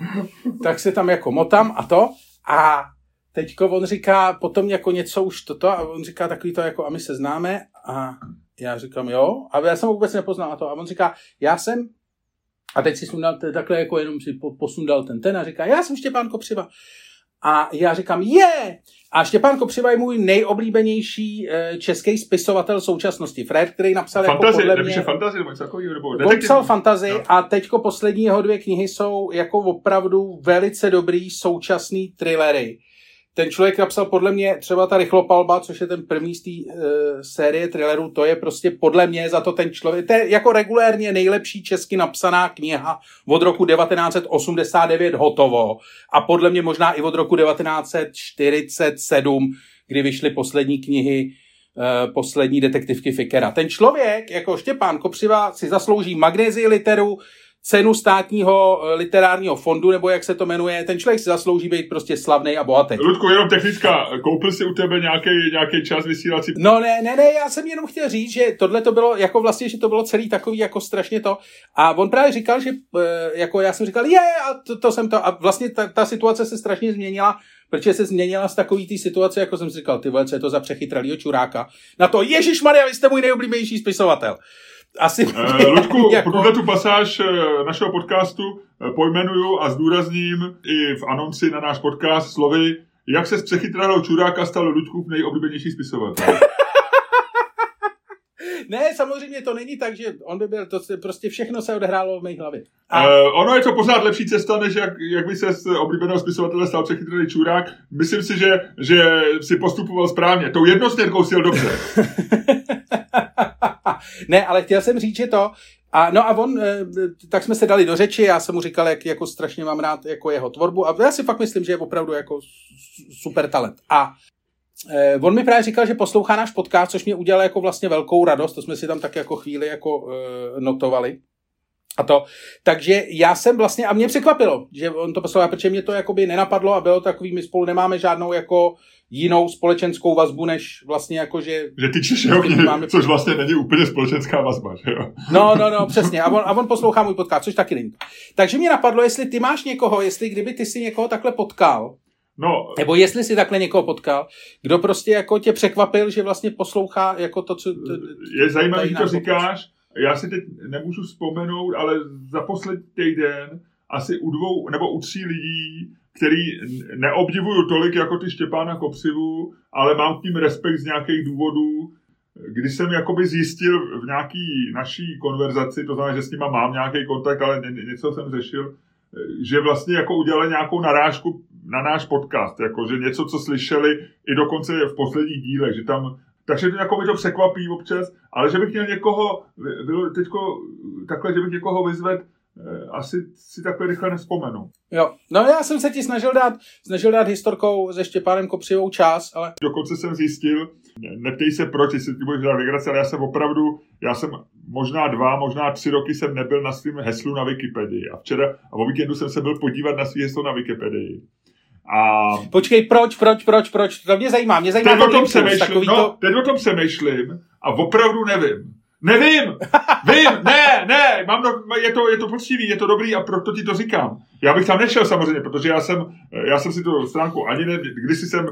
tak se tam jako motám a to a teďko on říká potom jako něco už toto a on říká takový to jako a my se známe a já říkám jo a já jsem ho vůbec nepoznal a to a on říká já jsem a teď si sundal, takhle jako jenom si posundal ten ten a říká, já jsem Štěpán Kopřiva. A já říkám, je! A Štěpán Kopřiva je můj nejoblíbenější eh, český spisovatel současnosti. Fred, který napsal fantasy, jako podle mě... fantasy, nebo takového, nebo On psal fantasy no. a teďko poslední jeho dvě knihy jsou jako opravdu velice dobrý současný thrillery ten člověk napsal podle mě třeba ta Rychlopalba, což je ten první z té uh, série thrillerů, to je prostě podle mě za to ten člověk, to je jako regulérně nejlepší česky napsaná kniha od roku 1989 hotovo a podle mě možná i od roku 1947, kdy vyšly poslední knihy uh, poslední detektivky Fikera. Ten člověk, jako Štěpán Kopřiva, si zaslouží magnézii literu, cenu státního eh, literárního fondu, nebo jak se to jmenuje, ten člověk si zaslouží být prostě slavný a bohatý. Ludku, jenom technická, koupil si u tebe nějaký, nějaký čas vysílací? No ne, ne, ne, já jsem jenom chtěl říct, že tohle to bylo, jako vlastně, že to bylo celý takový jako strašně to. A on právě říkal, že eh, jako já jsem říkal, je, a to, to jsem to. A vlastně ta, ta situace se strašně změnila, protože se změnila z takový té situace, jako jsem si říkal, ty vole, co je to za přechytralýho čuráka, na to, Ježíš Maria, vy jste můj nejoblíbenější spisovatel asi... Uh, Ludku, jako... tuhle tu pasáž eh, našeho podcastu eh, pojmenuju a zdůrazním i v anonci na náš podcast slovy, jak se z přechytralého čuráka stal Ludkův nejoblíbenější spisovatel. ne, samozřejmě to není tak, že on by byl, to se, prostě všechno se odehrálo v mé hlavě. A... Uh, ono je to pořád lepší cesta, než jak, jak by se z oblíbeného spisovatele stal přechytralý čurák. Myslím si, že, že si postupoval správně. Tou jednosměrkou si dobře. ne, ale chtěl jsem říct, že to, a no a on, eh, tak jsme se dali do řeči, já jsem mu říkal, jak jako strašně mám rád jako jeho tvorbu a já si fakt myslím, že je opravdu jako super talent. A eh, on mi právě říkal, že poslouchá náš podcast, což mě udělalo jako vlastně velkou radost, to jsme si tam tak jako chvíli jako eh, notovali. A to, takže já jsem vlastně, a mě překvapilo, že on to poslouchá, protože mě to jakoby nenapadlo a bylo to takový, my spolu nemáme žádnou jako jinou společenskou vazbu, než vlastně jako, že... Že ty knihy, máme... což vlastně není úplně společenská vazba, že jo? No, no, no, přesně. A on, a on poslouchá můj podcast, což taky není. Takže mě napadlo, jestli ty máš někoho, jestli kdyby ty si někoho takhle potkal, No, Nebo jestli si takhle někoho potkal, kdo prostě jako tě překvapil, že vlastně poslouchá jako to, co... je zajímavé, že to říkáš. Já si teď nemůžu vzpomenout, ale za poslední týden asi u dvou nebo u tří lidí který neobdivuju tolik jako ty Štěpána Kopřivu, ale mám k ním respekt z nějakých důvodů, když jsem jakoby zjistil v nějaký naší konverzaci, to znamená, že s nima mám nějaký kontakt, ale něco jsem řešil, že vlastně jako udělali nějakou narážku na náš podcast, jako že něco, co slyšeli i dokonce v posledních dílech, že tam takže to jako mi to překvapí občas, ale že bych měl někoho, bylo teďko takhle, že bych někoho vyzvedl, Eh, asi si takhle rychle nespomenu. Jo, no já jsem se ti snažil dát, snažil dát historkou se Štěpánem Kopřivou čas, ale... Dokonce jsem zjistil, neptej se proč, jestli ty budeš dělat legraci, ale já jsem opravdu, já jsem možná dva, možná tři roky jsem nebyl na svém heslu na Wikipedii a včera a o víkendu jsem se byl podívat na svý heslo na Wikipedii. A... Počkej, proč, proč, proč, proč? To mě zajímá, mě zajímá teď o tom přemýšlím, no, to... teď o tom přemýšlím a opravdu nevím. Nevím, vím, ne, ne, mám do, je, to, je to poctivý, je to dobrý a proto ti to říkám. Já bych tam nešel samozřejmě, protože já jsem, já jsem si tu stránku ani ne, když jsem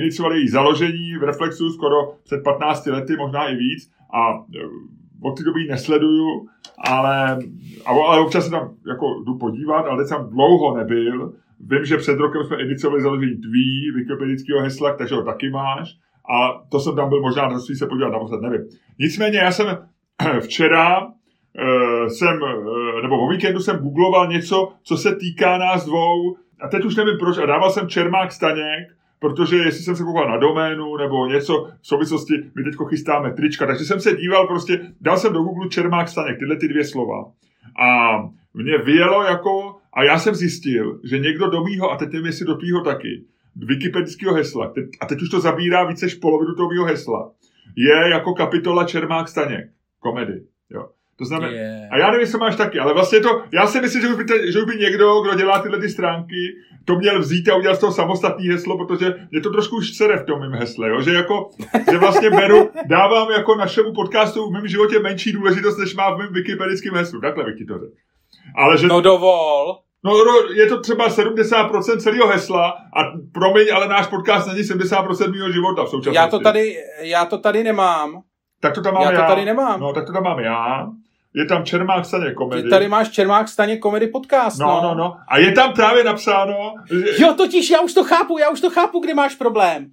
inicioval její založení v Reflexu skoro před 15 lety, možná i víc a e, od té doby ji nesleduju, ale, ale občas se tam jako jdu podívat, ale teď jsem dlouho nebyl. Vím, že před rokem jsme iniciovali založení tvý wikipedického hesla, takže ho taky máš a to jsem tam byl možná na se podívat naposled, nevím. Nicméně já jsem včera uh, jsem, uh, nebo o víkendu jsem googloval něco, co se týká nás dvou, a teď už nevím proč, a dával jsem Čermák Staněk, protože jestli jsem se koukal na doménu nebo něco v souvislosti, my teď chystáme trička, takže jsem se díval prostě, dal jsem do Google Čermák Staněk, tyhle ty dvě slova. A mě vyjelo jako, a já jsem zjistil, že někdo do mýho, a teď nevím, jestli do tvýho taky, wikipedického hesla, a teď už to zabírá více než polovinu toho hesla, je jako kapitola Čermák Staněk, komedy. Jo. To znamená, yeah. a já nevím, jestli máš taky, ale vlastně to, já si myslím, že už by, te, že už by někdo, kdo dělá tyhle ty stránky, to měl vzít a udělat z toho samostatný heslo, protože je to trošku už sere v tom mým hesle, jo? že jako, že vlastně beru, dávám jako našemu podcastu v mém životě menší důležitost, než má v mém wikipedickém heslu. Takhle bych ti to řekl. Ale že... No dovol. No, je to třeba 70% celého hesla a promiň, ale náš podcast není 70% mého života v současnosti. Já to tady, já to tady nemám. Tak to tam mám já. Já to tady nemám. No, tak to tam mám já. Je tam Čermák Staně komedy. Ty tady máš Čermák Staně komedy podcast, no. No, no, no. A je tam právě napsáno... Že... Jo, totiž já už to chápu, já už to chápu, kde máš problém.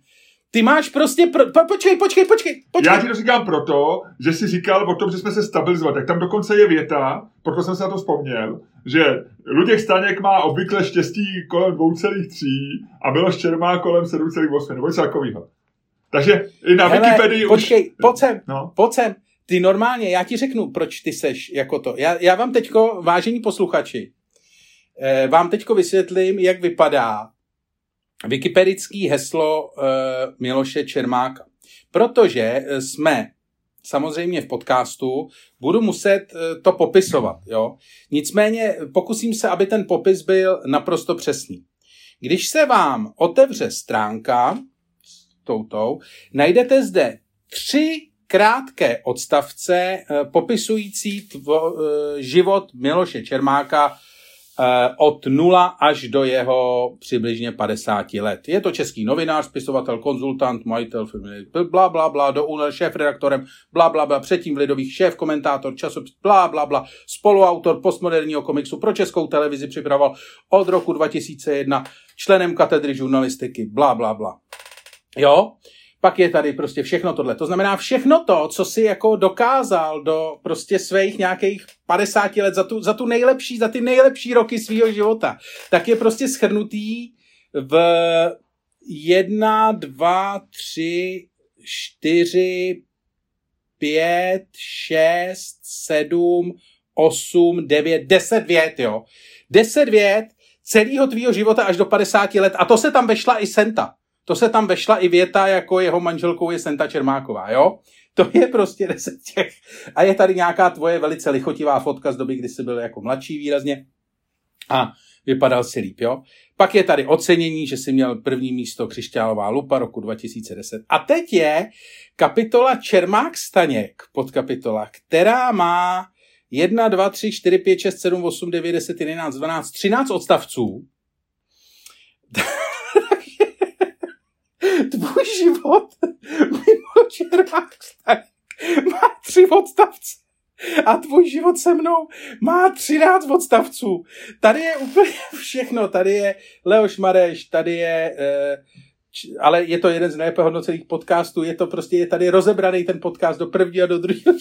Ty máš prostě, pro... po, počkej, počkej, počkej, počkej. Já ti to říkám proto, že jsi říkal o tom, že jsme se stabilizovali. Tak tam dokonce je věta, proto jsem se na to vzpomněl, že Luděk Staněk má obvykle štěstí kolem 2,3 a bylo Čermá kolem 7,8 nebo něco takového. Takže i na Hele, Wikipedii počkej, už... pojď sem, no. pojď sem. Ty normálně, já ti řeknu, proč ty seš jako to. Já, já vám teďko, vážení posluchači, eh, vám teďko vysvětlím, jak vypadá wikipedický heslo eh, Miloše Čermáka. Protože jsme samozřejmě v podcastu, budu muset eh, to popisovat. Jo? Nicméně pokusím se, aby ten popis byl naprosto přesný. Když se vám otevře stránka s toutou, najdete zde tři krátké odstavce eh, popisující tvo, život Miloše Čermáka Eh, od nula až do jeho přibližně 50 let. Je to český novinář, spisovatel, konzultant, majitel firmy, bla, bla, bla, do únor šéf redaktorem, bla, bla, bla, předtím v Lidových šéf, komentátor, časopis, bla, bla, bla, spoluautor postmoderního komiksu pro českou televizi připravoval od roku 2001, členem katedry žurnalistiky, bla, bla, bla. Jo? Pak je tady prostě všechno tohle. To znamená všechno to, co si jako dokázal do prostě svých nějakých 50 let za tu, za tu nejlepší, za ty nejlepší roky svého života, tak je prostě schrnutý v jedna, dva, tři, čtyři, pět, šest, sedm, osm, devět, deset vět, jo. Deset vět celého tvýho života až do 50 let a to se tam vešla i Senta. To se tam vešla i věta, jako jeho manželkou je Senta Čermáková, jo? To je prostě deset těch. A je tady nějaká tvoje velice lichotivá fotka z doby, kdy jsi byl jako mladší výrazně. A vypadal si líp, jo? Pak je tady ocenění, že jsi měl první místo Křišťálová lupa roku 2010. A teď je kapitola Čermák Staněk, podkapitola, která má 1, 2, 3, 4, 5, 6, 7, 8, 9, 10, 11, 12, 13 odstavců. Tvůj život mimo červák má tři odstavce a tvůj život se mnou má 13 odstavců. Tady je úplně všechno. Tady je Leoš Mareš, tady je eh, ale je to jeden z nejlépe hodnocených podcastů, je to prostě, je tady rozebraný ten podcast do prvního a do druhého.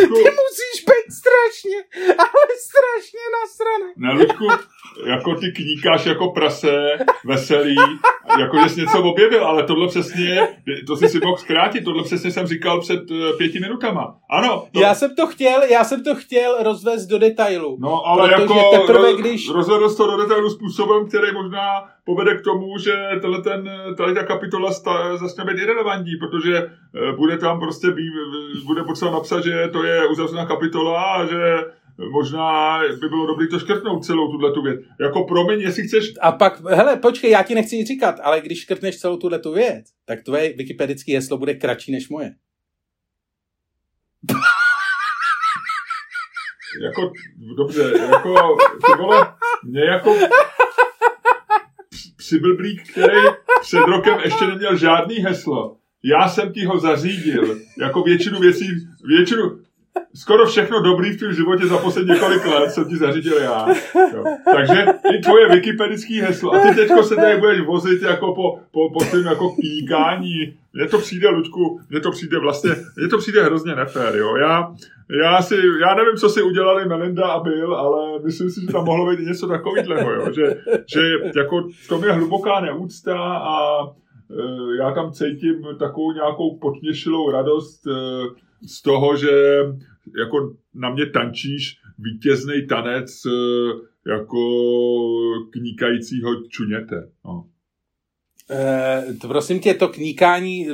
Ty musíš být strašně, ale strašně nasraný. Na Ludku, jako ty kníkáš jako prase, veselý, jako že jsi něco objevil, ale tohle přesně, to si si mohl zkrátit, tohle přesně jsem říkal před uh, pěti minutama. Ano. To... Já jsem to chtěl, já jsem to chtěl rozvést do detailu. No, ale jako teprve, když... rozvedl to do detailu způsobem, který možná povede k tomu, že tenhle ten, tady ta kapitola začne být irrelevantní, protože eh, bude tam prostě, být, bude potřeba napsat, že to je uzavřená kapitola a že možná by bylo dobré to škrtnout celou tuhle tu věc. Jako promiň, jestli chceš... A pak, hele, počkej, já ti nechci nic říkat, ale když škrtneš celou tuhle tu věc, tak tvoje wikipedické heslo bude kratší než moje. jako, dobře, jako, ty vole, mě jako přiblblík, který před rokem ještě neměl žádný heslo. Já jsem ti ho zařídil, jako většinu věcí, většinu, skoro všechno dobrý v tvém životě za poslední několik let jsem ti zařídil já. Jo. Takže i tvoje wikipedický heslo. A ty teďko se tady budeš vozit jako po, po, po svým jako píkání. Mně to přijde, Luďku, mně to přijde vlastně, mně to přijde hrozně nefér, jo. Já, já, si, já nevím, co si udělali Melinda a Bill, ale myslím si, že tam mohlo být něco takového, jo. Že, že jako v tom je hluboká neúcta a e, já tam cítím takovou nějakou potněšilou radost e, z toho, že jako na mě tančíš vítězný tanec e, jako kníkajícího čuněte. No. E, to prosím tě, to kníkání,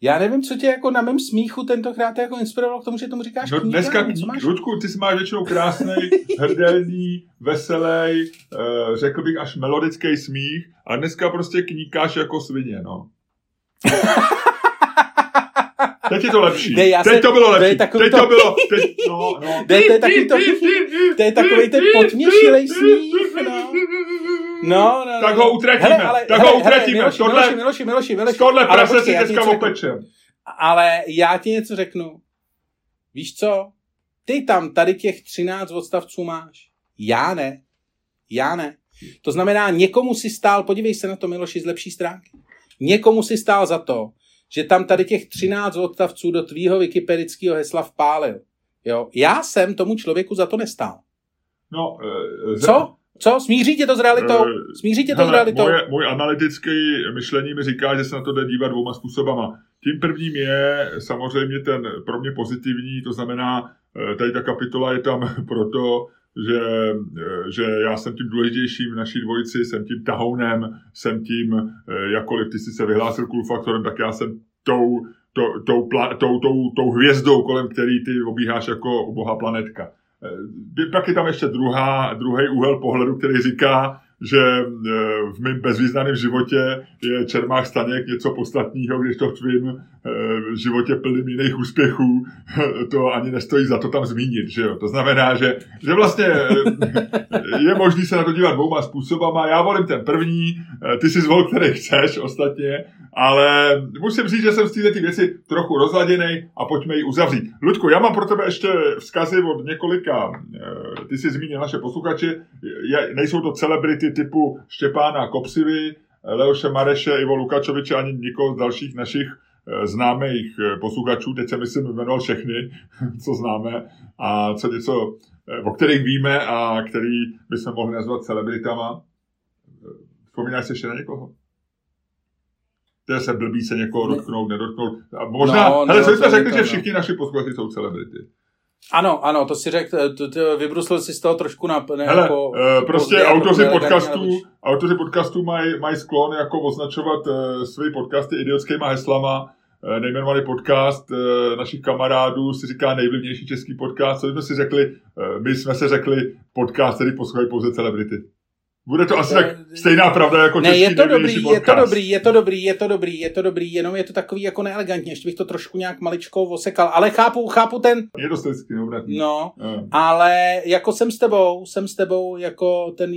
Já nevím, co tě jako na mém smíchu tentokrát jako inspirovalo k tomu, že tomu říkáš No kníka, dneska, máš? Ludku, ty jsi máš většinou krásný, hrdelný, veselý, řekl bych až melodický smích a dneska prostě kníkáš jako svině, no. Teď je to lepší. Ne, já teď to bylo to lepší. takový teď to- to bylo, teď, no, no. To je- to je taky to- To je takový ten potměšilej smích, no. No, no, Tak no. ho utratíme, Hele, ale, tak hele, ho utratíme. Hele, Miloši, Tohle- Miloši, Miloši, Miloši, Miloši. Tohle Ale prase si já ti dneska něco řeknu. opečem. Ale já ti něco řeknu. Víš co? Ty tam tady těch 13 odstavců máš. Já ne. Já ne. To znamená, někomu si stál, podívej se na to, Miloši, z lepší stránky. Někomu si stál za to, že tam tady těch 13 odstavců do tvýho wikipedického hesla vpálil. Jo? Já jsem tomu člověku za to nestál. No, ze- Co? Co? Smíří tě to s realitou? Eh, Smíří tě to s Hele, realitou? moje, můj analytický myšlení mi říká, že se na to jde dívat dvouma způsobama. Tím prvním je samozřejmě ten pro mě pozitivní, to znamená, tady ta kapitola je tam proto, že, eh, že já jsem tím důležitějším v naší dvojici, jsem tím tahounem, jsem tím, eh, jakkoliv ty jsi se vyhlásil cool faktorem, tak já jsem tou, tou, tou, pla, tou, tou, tou hvězdou, kolem který ty obíháš jako boha planetka. Eh, Pak je tam ještě druhá, druhý úhel pohledu, který říká, že eh, v mém bezvýznamném životě je Čermák Staněk něco podstatného, když to v tvým eh, životě plným jiných úspěchů, to ani nestojí za to tam zmínit. Že jo? To znamená, že, že vlastně eh, je možný se na to dívat dvouma způsobama. Já volím ten první, ty si zvol, který chceš ostatně, ale musím říct, že jsem z této věci trochu rozladěný a pojďme ji uzavřít. Ludku, já mám pro tebe ještě vzkazy od několika, ty jsi zmínil naše posluchače, nejsou to celebrity typu Štěpána Kopsivy, Leoše Mareše, Ivo Lukačoviče ani nikoho z dalších našich eh, známých eh, posluchačů, teď jsem myslím jmenoval všechny, co známe a co něco, eh, o kterých víme a který bychom mohli nazvat celebritama. Vzpomínáš se ještě na někoho? To se blbý se někoho dotknout, nedotknout. A možná, No, hele, co jsme řekli, že všichni naši posluchači jsou celebrity. Ano, ano, to si řekl, to vybruslil si z toho trošku na... Ne, Hele, jako, uh, prostě pozdě, autoři jako elegantně, podcastů, autoři podcastů mají maj sklon jako označovat uh, své podcasty idiotskýma heslama. Uh, nejmenovaný podcast uh, našich kamarádů si říká nejvlivnější český podcast. Co jsme si řekli? Uh, my jsme se řekli podcast, který poslouchají pouze celebrity. Bude to asi tak stejná pravda jako Ne, český je to dobrý, je to dobrý, je to dobrý, je to dobrý, je to dobrý, jenom je to takový jako neelegantně, ještě bych to trošku nějak maličko osekal, ale chápu, chápu ten, Je to stejský, obratný. no, Uh, ale jako jsem s tebou, jsem s tebou jako ten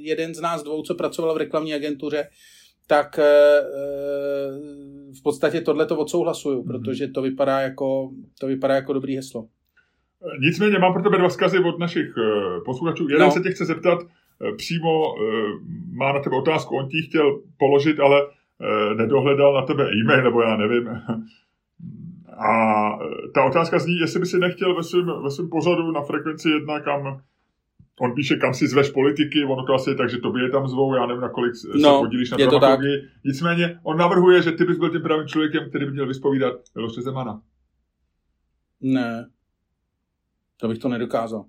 jeden z nás dvou, co pracoval v reklamní agentuře, tak eh, eh, v podstatě tohle to odsouhlasuju, Mhm. protože to vypadá jako, to vypadá jako dobrý heslo. Nicméně mám pro tebe dva vzkazy od našich posluchačů. Jeden No. se tě chce zeptat přímo, uh, má na tebe otázku, on ti chtěl položit, ale uh, nedohledal na tebe e-mail, nebo já nevím. A eh, ta otázka zní, jestli by si nechtěl ve svém, ve svém pořadu na frekvenci jedna, kam on píše, kam si zveš politiky, ono to asi je tak, že tobě je tam zvou, já nevím, na kolik se No, podílíš na dramaturgii. Nicméně on navrhuje, že ty bys byl tím pravým člověkem, který by měl vyspovídat Miloše Zemana. Ne. To bych to nedokázal.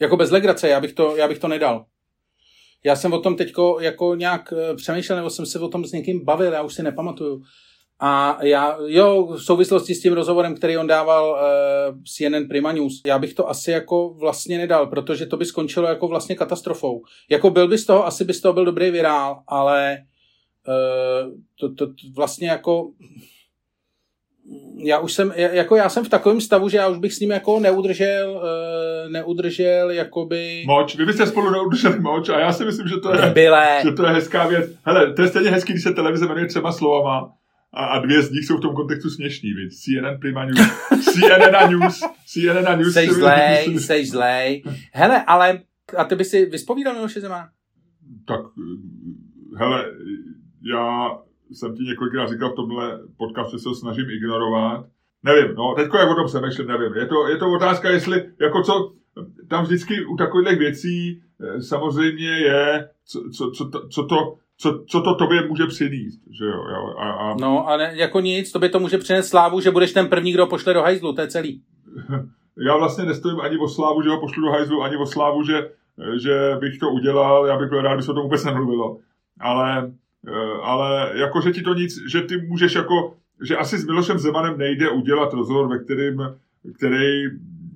Jako bez legrace, já bych to, já bych to nedal. Já jsem o tom teďko jako nějak eh, přemýšlel, nebo jsem se o tom s někým bavil, já už si nepamatuju. A já, jo, v souvislosti s tím rozhovorem, který on dával uh, CNN Prima News, já bych to asi jako vlastně nedal, protože to by skončilo jako vlastně katastrofou. Jako byl by z toho, asi by z toho byl dobrý virál, ale uh, to, to, to vlastně jako já už jsem, jako já jsem v takovém stavu, že já už bych s ním jako neudržel, uh, neudržel jakoby... Moč, vy byste spolu neudrželi moč a já si myslím, že to je, Byle. že to je hezká věc. Hele, to je stejně hezký, když se televize jmenuje třema slovama a, a dvě z nich jsou v tom kontextu směšný, viď? CNN Prima News, CNN a News, CNN a News. Sej zlej, sej zlej. Hele, ale a ty by si vyspovídal Miloše Zemana? Tak, eh, hele, já jsem ti několikrát říkal v tomhle podcastu, že se snažím ignorovat. Nevím, no, teďko jak o tom přemýšlím, nevím. Je to, je to otázka, jestli, jako co, tam vždycky u takových věcí eh, samozřejmě je, co, co, co, to, co, to, co, co to tobě může přinést, že jo, jo a, a No, a ne, jako nic, to by to může přinést slávu, že budeš ten první, kdo pošle do hajzlu, to je celý. já vlastně nestojím ani o slávu, že ho pošlu do hajzlu, ani o slávu, že, že bych to udělal, já bych byl rád, by se o tom vůbec nemluvilo. Ale ale jako, že ti to nic, že ty můžeš jako, že asi s Milošem Zemanem nejde udělat rozhovor, ve kterým, který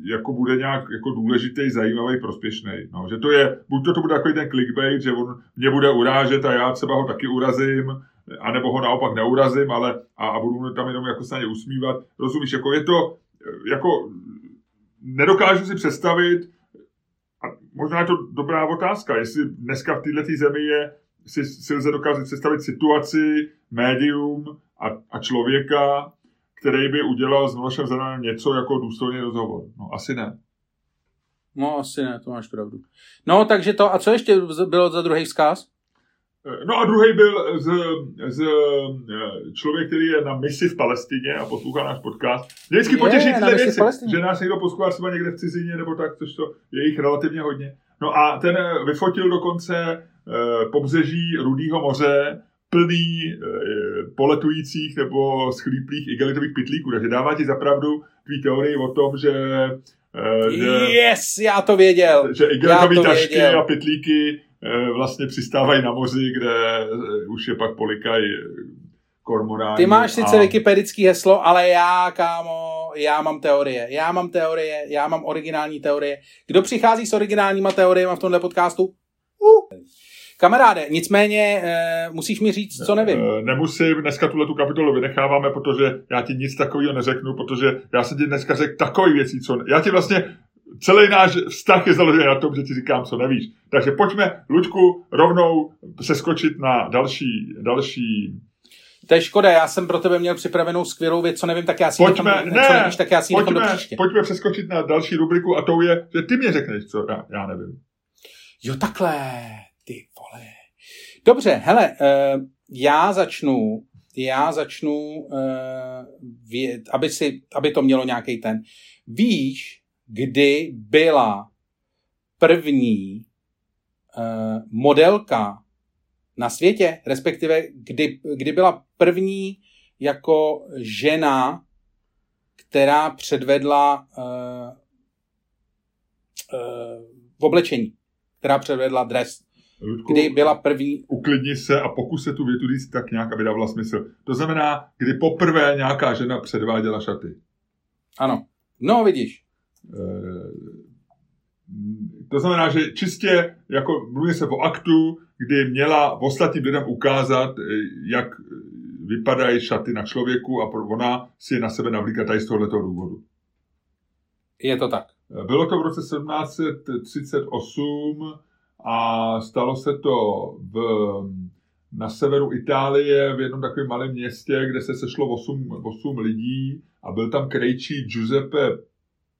jako bude nějak jako důležitý, zajímavý, prospěšný. No, že to je, buď to, to bude takový ten clickbait, že on mě bude urážet a já třeba ho taky urazím, anebo ho naopak neurazím, ale a, a budu tam jenom jako se na ně usmívat. Rozumíš, jako je to, jako nedokážu si představit, a možná je to dobrá otázka, jestli dneska v této zemi je, si, si lze dokázat představit situaci, médium a, a člověka, který by udělal s Milošem Zemanem něco jako důstojný rozhovor. No, asi ne. No, asi ne, to máš pravdu. No, takže to, a co ještě bylo za druhý vzkaz? No a druhý byl z, z člověk, který je na misi v Palestině a poslouchá náš podcast. Mě vždycky potěší tyhle věci, že nás někdo poslouchá třeba někde v cizině nebo tak, což to je jich relativně hodně. No a ten vyfotil dokonce pobřeží Rudýho moře plný eh, poletujících nebo schlíplých igelitových pitlíků. Takže dává ti zapravdu tvý teorii o tom, že eh, že, yes, já to věděl. Že igelitové tašky věděl. a pitlíky Eh, vlastně přistávají na moři, kde eh, už je pak polikají kormoráni. Ty máš sice a... wikipedický heslo, ale já, kámo, já mám teorie. Já mám teorie, já mám originální teorie. Kdo přichází s originálníma teoriemi v tomhle podcastu? Uh. Kamaráde, nicméně e, musíš mi říct, co nevím. E, nemusím, dneska tuhle tu kapitolu vynecháváme, protože já ti nic takového neřeknu, protože já jsem ti dneska řekl takové věci, co... Já ti vlastně celý náš vztah je založený na tom, že ti říkám, co nevíš. Takže pojďme, Luďku, rovnou přeskočit na další, další to je škoda, já jsem pro tebe měl připravenou skvělou věc, co nevím, tak já si pojďme, nechám, ne, co nevíš, tak já si pojďme, do příště. Pojďme přeskočit na další rubriku a to je, že ty mě řekneš, co já, já nevím. Jo, takhle, ty vole. Dobře, hele, uh, já začnu, já začnu, věd, aby, si, aby to mělo nějaký ten. Víš, kdy byla první uh, modelka na světě, respektive kdy, kdy byla první jako žena, která předvedla uh, uh, v oblečení, která předvedla dres. Ludku, kdy byla první... Uklidni se a pokus se tu větu říct tak nějak, aby dávala smysl. To znamená, kdy poprvé nějaká žena předváděla šaty. Ano. No, vidíš. Eh, to znamená, že čistě jako mluví se o aktu, kdy měla ostatním lidem ukázat, eh, jak vypadají šaty na člověku a ona si je na sebe navlíká tady z tohoto důvodu. Je to tak. Eh, bylo to v roce 1738 a stalo se to v, na severu Itálie v jednom takovém malém městě, kde se sešlo 8, 8 lidí a byl tam krejčí Giuseppe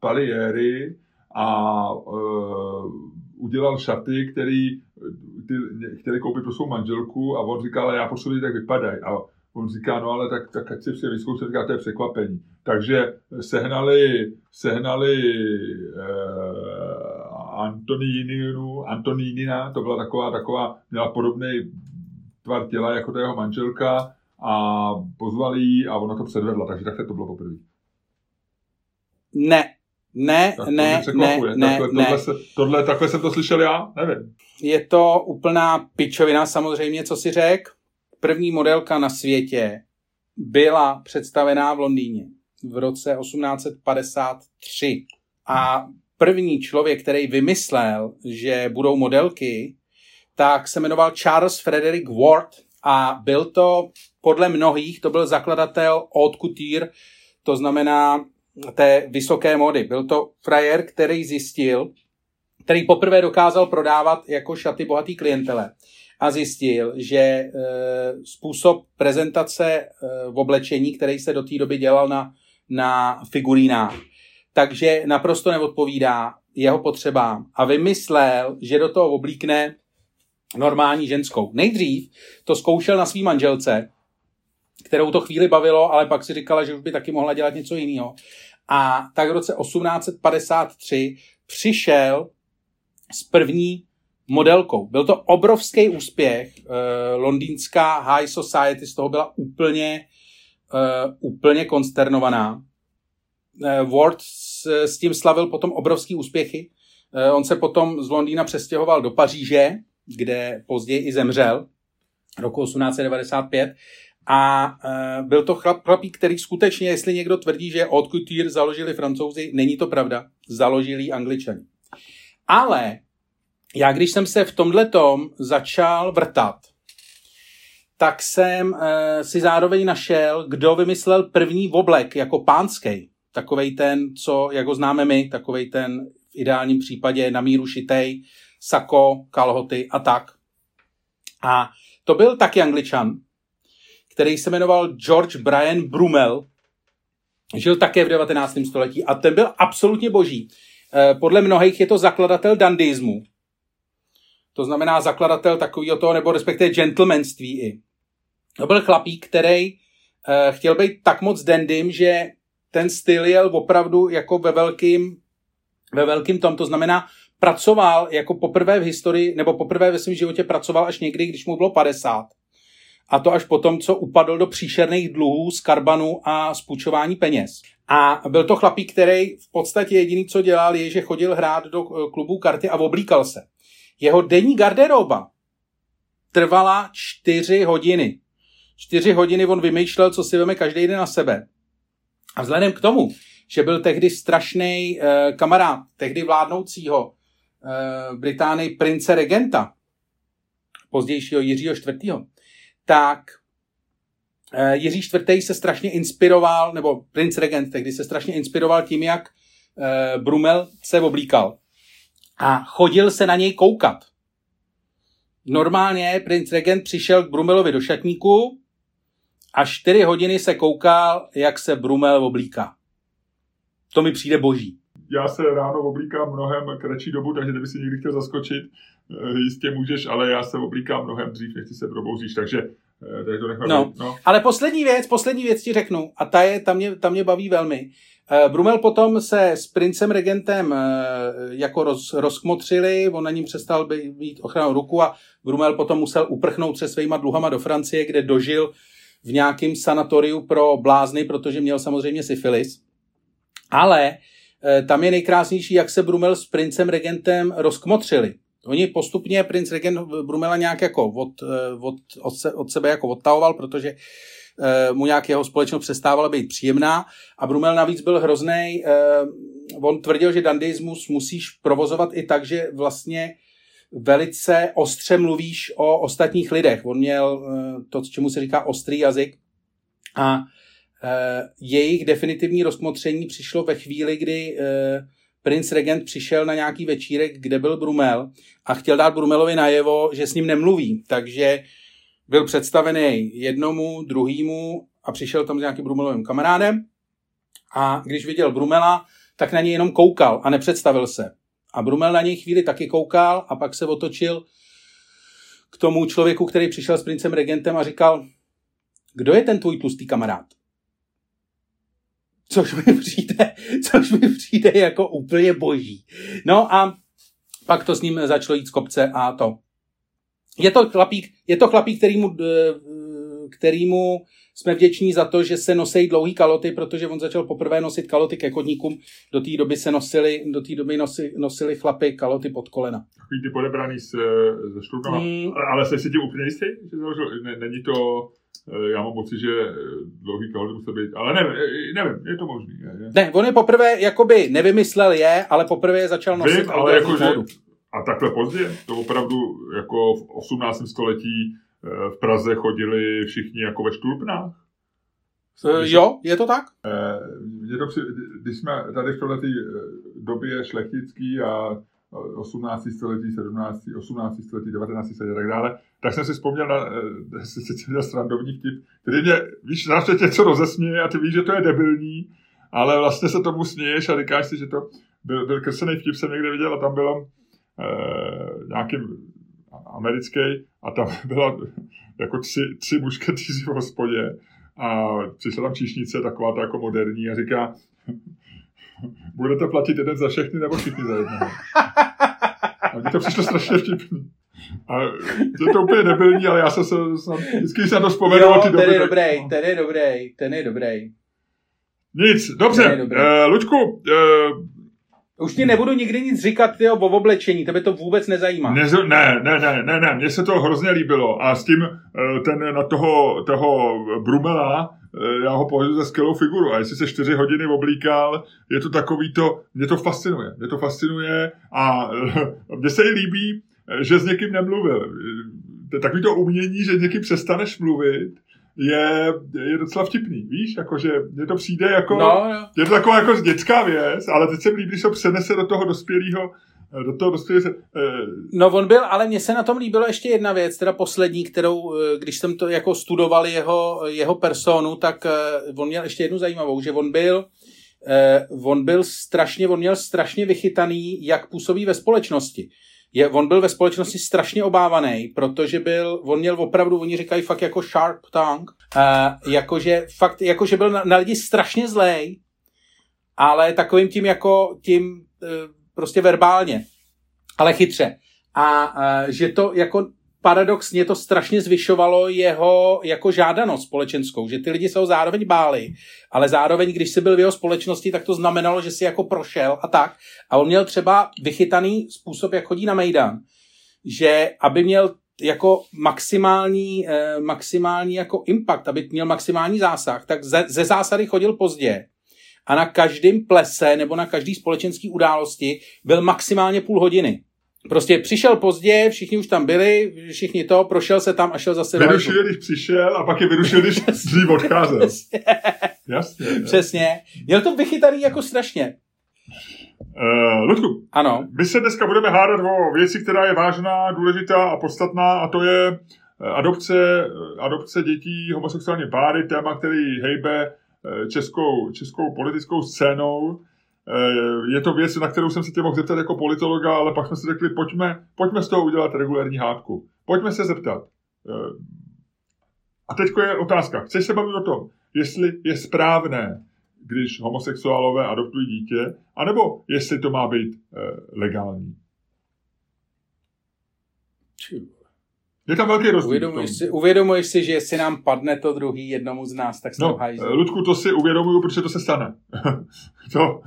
Palieri a uh, udělal šaty, který, ty, který koupit pro svou manželku a on říkal, ale já potřebuji, tak vypadají. A on říká, no ale tak, tak ať si vše vyzkoušet, říká, to je překvapení. Takže sehnali, sehnali uh, Antoníninu, Antonínina, to byla taková, taková, měla podobný tvar těla jako ta jeho manželka a pozvali ji a ona to předvedla, takže takhle to bylo poprvé. Ne, ne, tak ne, ne, ne, takhle, ne. Tohle, se, tohle, takhle jsem to slyšel já? Nevím. Je to úplná pičovina samozřejmě, co si řek. První modelka na světě byla představená v Londýně v roce 1853. A první člověk, který vymyslel, že budou modelky, tak se jmenoval Charles Frederick Ward a byl to podle mnohých, to byl zakladatel haute couture, to znamená té vysoké mody. Byl to frajer, který zjistil, který poprvé dokázal prodávat jako šaty bohatý klientele a zjistil, že e, způsob prezentace e, v oblečení, který se do té doby dělal na, na figurínách, takže naprosto neodpovídá jeho potřebám a vymyslel, že do toho oblíkne normální ženskou. Nejdřív to zkoušel na svý manželce, kterou to chvíli bavilo, ale pak si říkala, že už by taky mohla dělat něco jiného. A tak v roce 1853 přišel s první modelkou. Byl to obrovský úspěch. Uh, londýnská high society z toho byla úplně, uh, úplně konsternovaná. Uh, Ward s, s tím slavil potom obrovský úspěchy. Uh, on se potom z Londýna přestěhoval do Paříže, kde později i zemřel. roku 1895. A uh, byl to chlap, chlapík, který skutečně, jestli někdo tvrdí, že od couture založili francouzi, není to pravda. Založili angličani. Ale já, když jsem se v tomhle tom začal vrtat, tak jsem uh, si zároveň našel, kdo vymyslel první oblek jako pánský. Takovej ten, co, jak ho známe my, takovej ten v ideálním případě na míru šitej, sako, kalhoty a tak. A to byl taky angličan, který se jmenoval George Brian Brummel. Žil také v 19. století a ten byl absolutně boží. Eh, podle mnohých je to zakladatel dandyismu. To znamená zakladatel takového toho, nebo respektive gentlemanství i. To byl chlapík, který eh, chtěl být tak moc dandym, že ten styl jel opravdu jako ve velkým, ve velkým tom. To znamená, pracoval jako poprvé v historii, nebo poprvé ve svém životě pracoval až někdy, když mu bylo 50. A to až potom, co upadl do příšerných dluhů z karbanu a z půjčování peněz. A byl to chlapík, který v podstatě jediný, co dělal, je, že chodil hrát do eh, klubu karty a oblíkal se. Jeho denní garderoba trvala čtyři hodiny. Čtyři hodiny on vymýšlel, co si veme každý den na sebe. A vzhledem k tomu, že byl tehdy strašný eh, kamarád tehdy vládnoucího eh, Británii prince regenta, pozdějšího Jiřího IV., tak eh, Jiří IV. se strašně inspiroval, nebo princ regent tehdy se strašně inspiroval tím, jak eh, Brumel se oblíkal. A chodil se na něj koukat. Normálně princ regent přišel k Brumelovi do šatníku a čtyři hodiny se koukal, jak se Brumel oblíká. To mi přijde boží. Já se ráno oblíkám mnohem kratší dobu, takže kdyby si někdy chtěl zaskočit, eh, jistě můžeš, ale já se oblíkám mnohem dřív, než ty se probouzíš, takže, eh, takže to no. no. Ale poslední věc, poslední věc ti řeknu, a ta, je, ta, mě, ta mě baví velmi. Eh, Brumel potom se s princem regentem jako roz, rozkmotřili, on na ním přestal být ochranou ruku a Brumel potom musel uprchnout se svýma dluhama do Francie, kde dožil v nějakém sanatoriu pro blázny, protože měl samozřejmě syfilis. Ale e, tam je nejkrásnější, jak se Brumel s princem regentem rozkmotřili. Oni postupně princ regent Brumela nějak jako od, e, od, od, se, od sebe jako odtahoval, protože e, mu nějak jeho společnost přestávala být příjemná a Brumel navíc byl hrozný. On tvrdil, že dandyismus musíš provozovat i tak, že vlastně velice ostře mluvíš o ostatních lidech. On měl to, čemu se říká ostrý jazyk a Eh, jejich definitivní rozkmotření přišlo ve chvíli, kdy eh, princ regent přišel na nějaký večírek, kde byl Brumel a chtěl dát Brumelovi najevo, že s ním nemluví. Takže byl představený jednomu, druhému a přišel tam s nějakým Brumelovým kamarádem a když viděl Brumela, tak na něj jenom koukal a nepředstavil se. A Brumel na něj chvíli taky koukal a pak se otočil k tomu člověku, který přišel s princem regentem a říkal, kdo je ten tvůj tlustý kamarád? což mi přijde, což mi přijde jako úplně boží. No a pak to s ním začalo jít z kopce a to. Je to chlapík, je to chlapík kterýmu, eh, kterýmu jsme vděční za to, že se nosí dlouhý kaloty, protože on začal poprvé nosit kaloty ke chodníkům. Do té doby se nosili, do té doby nosi, nosili chlapy kaloty pod kolena. Takový ty podebraný se, se štrukama. Hmm. Ale jsi si tím úplně jistý? Že není to Eh, já mám pocit, že eh, dlouhý kalhoty musel být, ale nevím, nevím, je to možný. Je, Ne, on je poprvé, jakoby nevymyslel je, ale poprvé je začal nosit. Vím, ale jako, že, a takhle pozdě, to opravdu jako v 18. století v Praze chodili všichni jako ve štulpnách. Když, jo, je to tak? Mě to, když jsme tady v této době šlechtický a 18. století, 17., 18. století, 19. století a tak dále, tak jsem si vzpomněl na eh, sice měl srandovní vtip, který mě, víš, nás něco rozesměje a ty víš, že to je debilní, ale vlastně se tomu směješ a říkáš si, že to byl, byl kresený vtip, jsem někde viděl a tam bylo eh, nějaký americký a tam byla jako tři, tři mušketýři v hospodě a přišla tam číšnice, taková ta jako moderní a říká, budete platit jeden za všechny nebo všichni za jednoho. A mně to přišlo strašně vtipný. A je to úplně nebylní, ale já se, se snad, vždycky se na to vzpomenu. Jo, ty ten doby, je dobrý, no. ten je dobrý, ten je dobrý. Nic, dobře. Uh, Luďku, uh, Už ti nebudu nikdy nic říkat tyjo, o oblečení, tebe to vůbec nezajímá. Ne, ne, ne, ne, ne, mně se to hrozně líbilo a s tím eh, ten na toho, toho Brumela, eh, já ho považuji za skvělou figuru a jestli se čtyři hodiny oblíkal, je to takový to, mě to fascinuje, mě to fascinuje a mně se i líbí, že s někým nemluvil. Takový to umění, že někým přestaneš mluvit je, je docela vtipný, víš, jakože mně to přijde jako, no, je to taková jako dětská věc, ale teď se mi líbí, když se přenese do toho dospělého do toho dospělého... Eh... No on byl, ale mně se na tom líbilo ještě jedna věc, teda poslední, kterou, eh, když jsem to jako studoval jeho, jeho personu, tak eh, on měl ještě jednu zajímavou, že on byl eh, on byl strašně, on měl strašně vychytaný, jak působí ve společnosti je, on byl ve společnosti strašně obávaný, protože byl, on měl opravdu, oni říkají fakt jako sharp tongue, uh, jakože fakt, jakože byl na, na lidi strašně zlej, ale takovým tím jako, tím uh, prostě verbálně, ale chytře. A uh, že to jako paradoxně to strašně zvyšovalo jeho jako žádanost společenskou, že ty lidi se ho zároveň báli, ale zároveň, když jsi byl v jeho společnosti, tak to znamenalo, že si jako prošel a tak. A on měl třeba vychytaný způsob, jak chodí na Mejdan, že aby měl jako maximální, eh, maximální jako impact, aby měl maximální zásah, tak ze, ze zásady chodil pozdě a na každém plese nebo na každé společenské události byl maximálně půl hodiny. Prostě přišel pozdě, všichni už tam byli, všichni to, prošel se tam a šel zase Vyrušil, když přišel a pak je vyrušil, když dřív odcházel. Jasně. Jasně. Přesně. Měl to vychytaný jako strašně. Uh, Ludku, ano. my se dneska budeme hádat o věci, která je vážná, důležitá a podstatná a to je eh, adopce, eh, adopce dětí homosexuální páry, téma, který hejbe českou, českou politickou scénou. Eh, je to věc, na kterou jsem se tě mohl zeptat jako politologa, ale pak jsme si řekli, pojďme, pojďme z toho udělat regulární hádku. Pojďme se zeptat. Eh, a teď je otázka. Chceš se bavit o tom, jestli je správné, když homosexuálové adoptují dítě, anebo jestli to má být eh, legální? Je tam velký rozdíl. Uvědomuješ si, uvědomuješ si, že jestli nám padne to druhý jednomu z nás, tak jsme no, hajzli. Ludku, to si uvědomuju, protože to se stane. to.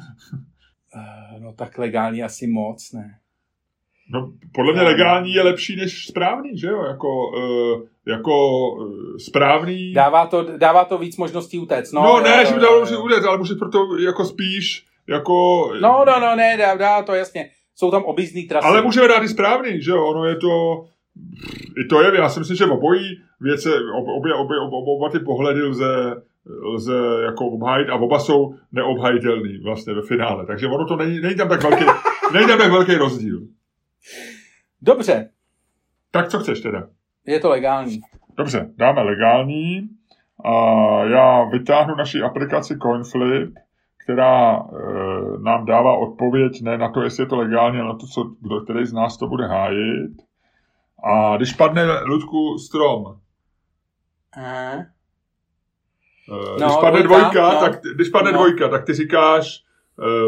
Eh, no tak legální asi moc, ne? No, podle mě legální je lepší než správný, že jo? Jako, uh, jako uh, správný... Dává to, dává to víc možností utéct. No, no ne, že by dalo může utéct, ale může proto jako spíš jako... No, no, no, ne, dá, dá to jasně. Jsou tam objízdný trasy. Ale můžeme dát i správný, že jo? Ono je to i to je, já si myslím, že obojí věce, obě, obě, obě, oba ty pohledy lze, lze jako obhájit a oba jsou neobhajitelný vlastně ve finále. Takže ono to není, není tam tak velký, není tam tak velký rozdíl. Dobře. Tak co chceš teda? Je to legální. Dobře, dáme legální. A já vytáhnu naši aplikaci CoinFlip, která e, nám dává odpověď ne na to, jestli je to legální, ale na to, co, kdo, který z nás to bude hájit. A když padne, Ludku, strom, Aha. Uh, když no, padne dvojka, dvojka no. tak, když padne no. dvojka, tak ty říkáš,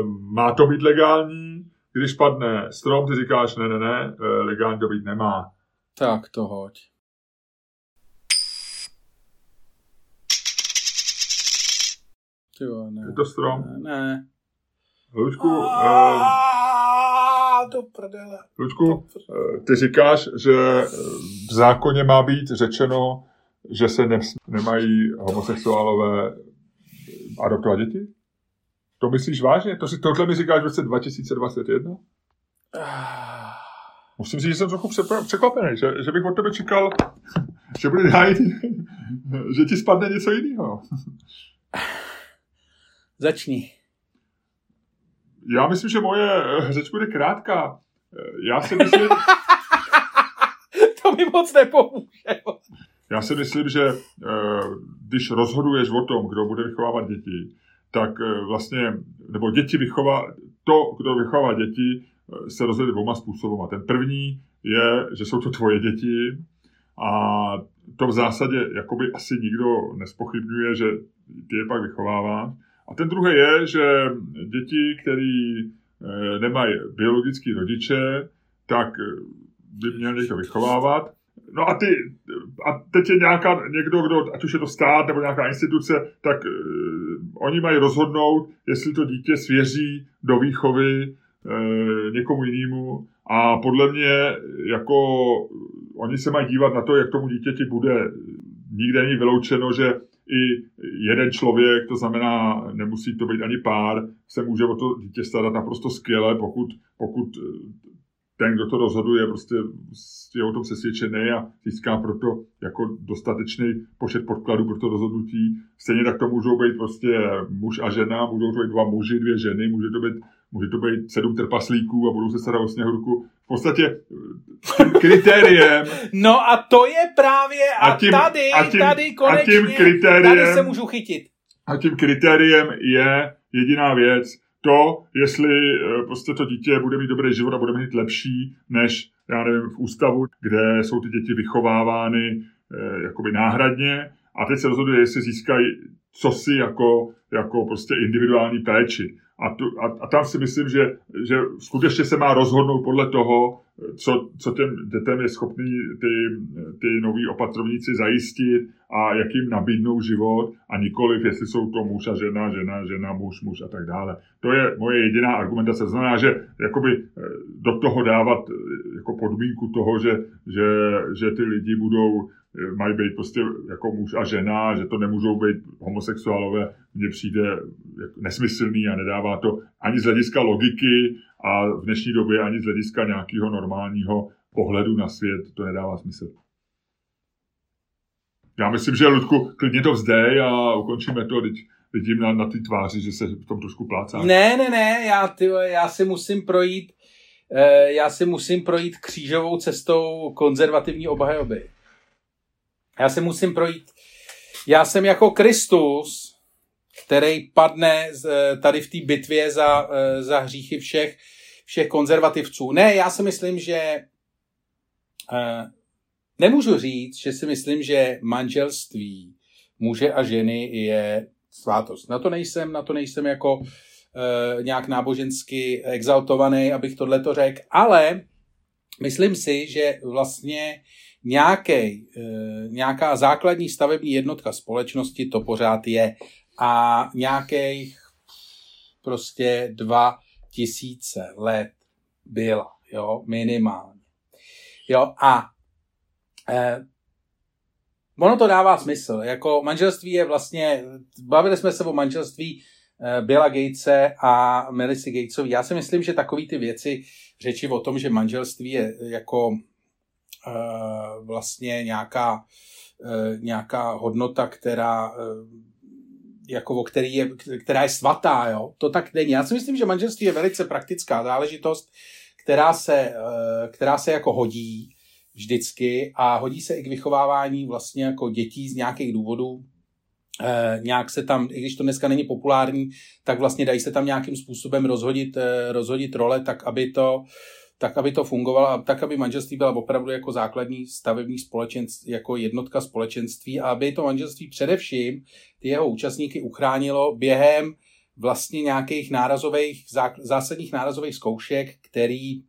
um, má to být legální, když padne strom, ty říkáš, ne, ne, ne, uh, legální to být nemá. Tak to hoď. Tyjo, ne. Je to strom? Ne. ne. Ludku, uh, do prdele. Luďku, eh, ty říkáš, že eh, v zákoně má být řečeno, že se ne, nemají homosexuálové adoptovat děti? To myslíš vážně? To si, tohle mi říkáš v roce 2021? Musím říct, že jsem trochu překvapený, že, že bych od tebe čekal, že bude hájit, že ti spadne něco jiného. Začni. Já myslím, že moje eh, řeč bude krátká. Eh, já si myslím... to mi moc nepomůže. Já si myslím, že eh, když rozhoduješ o tom, kdo bude vychovávat děti, tak vlastně, nebo děti vychová, to, kdo vychová děti, se rozhoduje dvouma způsoby. A ten první je, že jsou to tvoje děti a to v zásadě jakoby asi nikdo nespochybňuje, že ty je pak vychovává. A ten druhý je, že děti, které eh, nemají biologický rodiče, tak eh, by měl někdo vychovávat. No a, ty, a teď je nějaká, někdo, kdo, ať už je to stát nebo nějaká instituce, tak uh, oni mají rozhodnout, jestli to dítě svěří do výchovy někomu jinému a podle mě jako oni se mají dívat na to, jak tomu dítěti bude. Nikde není vyloučeno, že i jeden člověk, to znamená, nemusí to být ani pár, se může o to dítě starat naprosto skvěle, pokud, pokud ten, kdo to rozhoduje, prostě je o tom přesvědčený a získá proto jako dostatečný počet podkladů pro to rozhodnutí. Stejně tak to můžou být prostě muž a žena, můžou to být dva muži, dvě ženy, může to být, může to být sedm trpaslíků a budou se starat o sněhurku. V podstatě tím kritériem... No a to je právě, a, a tím, tady, a tím, tady konečně, a tím kritériem, tady se můžu chytit. A tím kritériem je jediná věc, to, jestli eh, prostě to dítě bude mít dobrý život a bude mít lepší, než, já nevím, v ústavu, kde jsou ty děti vychovávány eh, jakoby náhradně a teď se rozhoduje, jestli získají co si jako, jako prostě individuální péči. A, tu, a, a tam si myslím, že, že skutečně se má rozhodnout podle toho, co, co těm dětem je schopný ty, ty noví opatrovníci zajistit a jak jim nabídnou život a nikoliv, jestli jsou to muž a žena, žena, žena, muž, muž a tak dále. To je moje jediná argumentace. Znamená, že jakoby eh, do toho dávat eh, jako podmínku toho, že, že, že ty lidi budou mají být prostě jako muž a žena, že to nemůžou být homosexuálové, mně přijde jako nesmyslný a nedává to ani z hlediska logiky a v dnešní době ani z hlediska nějakého normálního pohledu na svět to nedává smysl. Já myslím, že Ludku, klidně to vzdej a ukončíme to, teď vidím na, na ty tváři, že se v tom trošku plácá. Ne, ne, ne, já, ty, já si musím projít eh, já si musím projít křížovou cestou konzervativní obhajoby. Já se musím projít. Já jsem jako Kristus, který padne tady v té bitvě za, e, za hříchy všech, všech konzervativců. Ne, já si myslím, že e, nemůžu říct, že si myslím, že manželství muže a ženy je svátost. Na to nejsem, na to nejsem jako nějak nábožensky exaltovaný, abych tohle to řekl, ale myslím si, že vlastně nějaký, eh, nějaká základní stavební jednotka společnosti to pořád je a nějakých prostě dva tisíce let byla, jo, minimálně. Jo, a eh, ono to dává smysl. Jako manželství je vlastně, bavili jsme se o manželství eh, Billa Gatese a Melissa Gatesový. Já si myslím, že takový ty věci, řeči o tom, že manželství je jako vlastně nějaká, eh, nějaká hodnota, která eh, jako o který je, která je svatá, jo. To tak není. Já si myslím, že manželství je velice praktická záležitost, která se, která se jako hodí vždycky a hodí se i k vychovávání vlastně jako dětí z nějakých důvodů. nějak se tam, i když to dneska není populární, tak vlastně dají se tam nějakým způsobem rozhodit, rozhodit role, tak aby to tak aby to fungovalo a tak, aby manželství byla opravdu jako základní stavební společenství, jako jednotka společenství a aby to manželství především ty jeho účastníky uchránilo během vlastně nějakých nárazových, zásadních nárazových zkoušek, který e,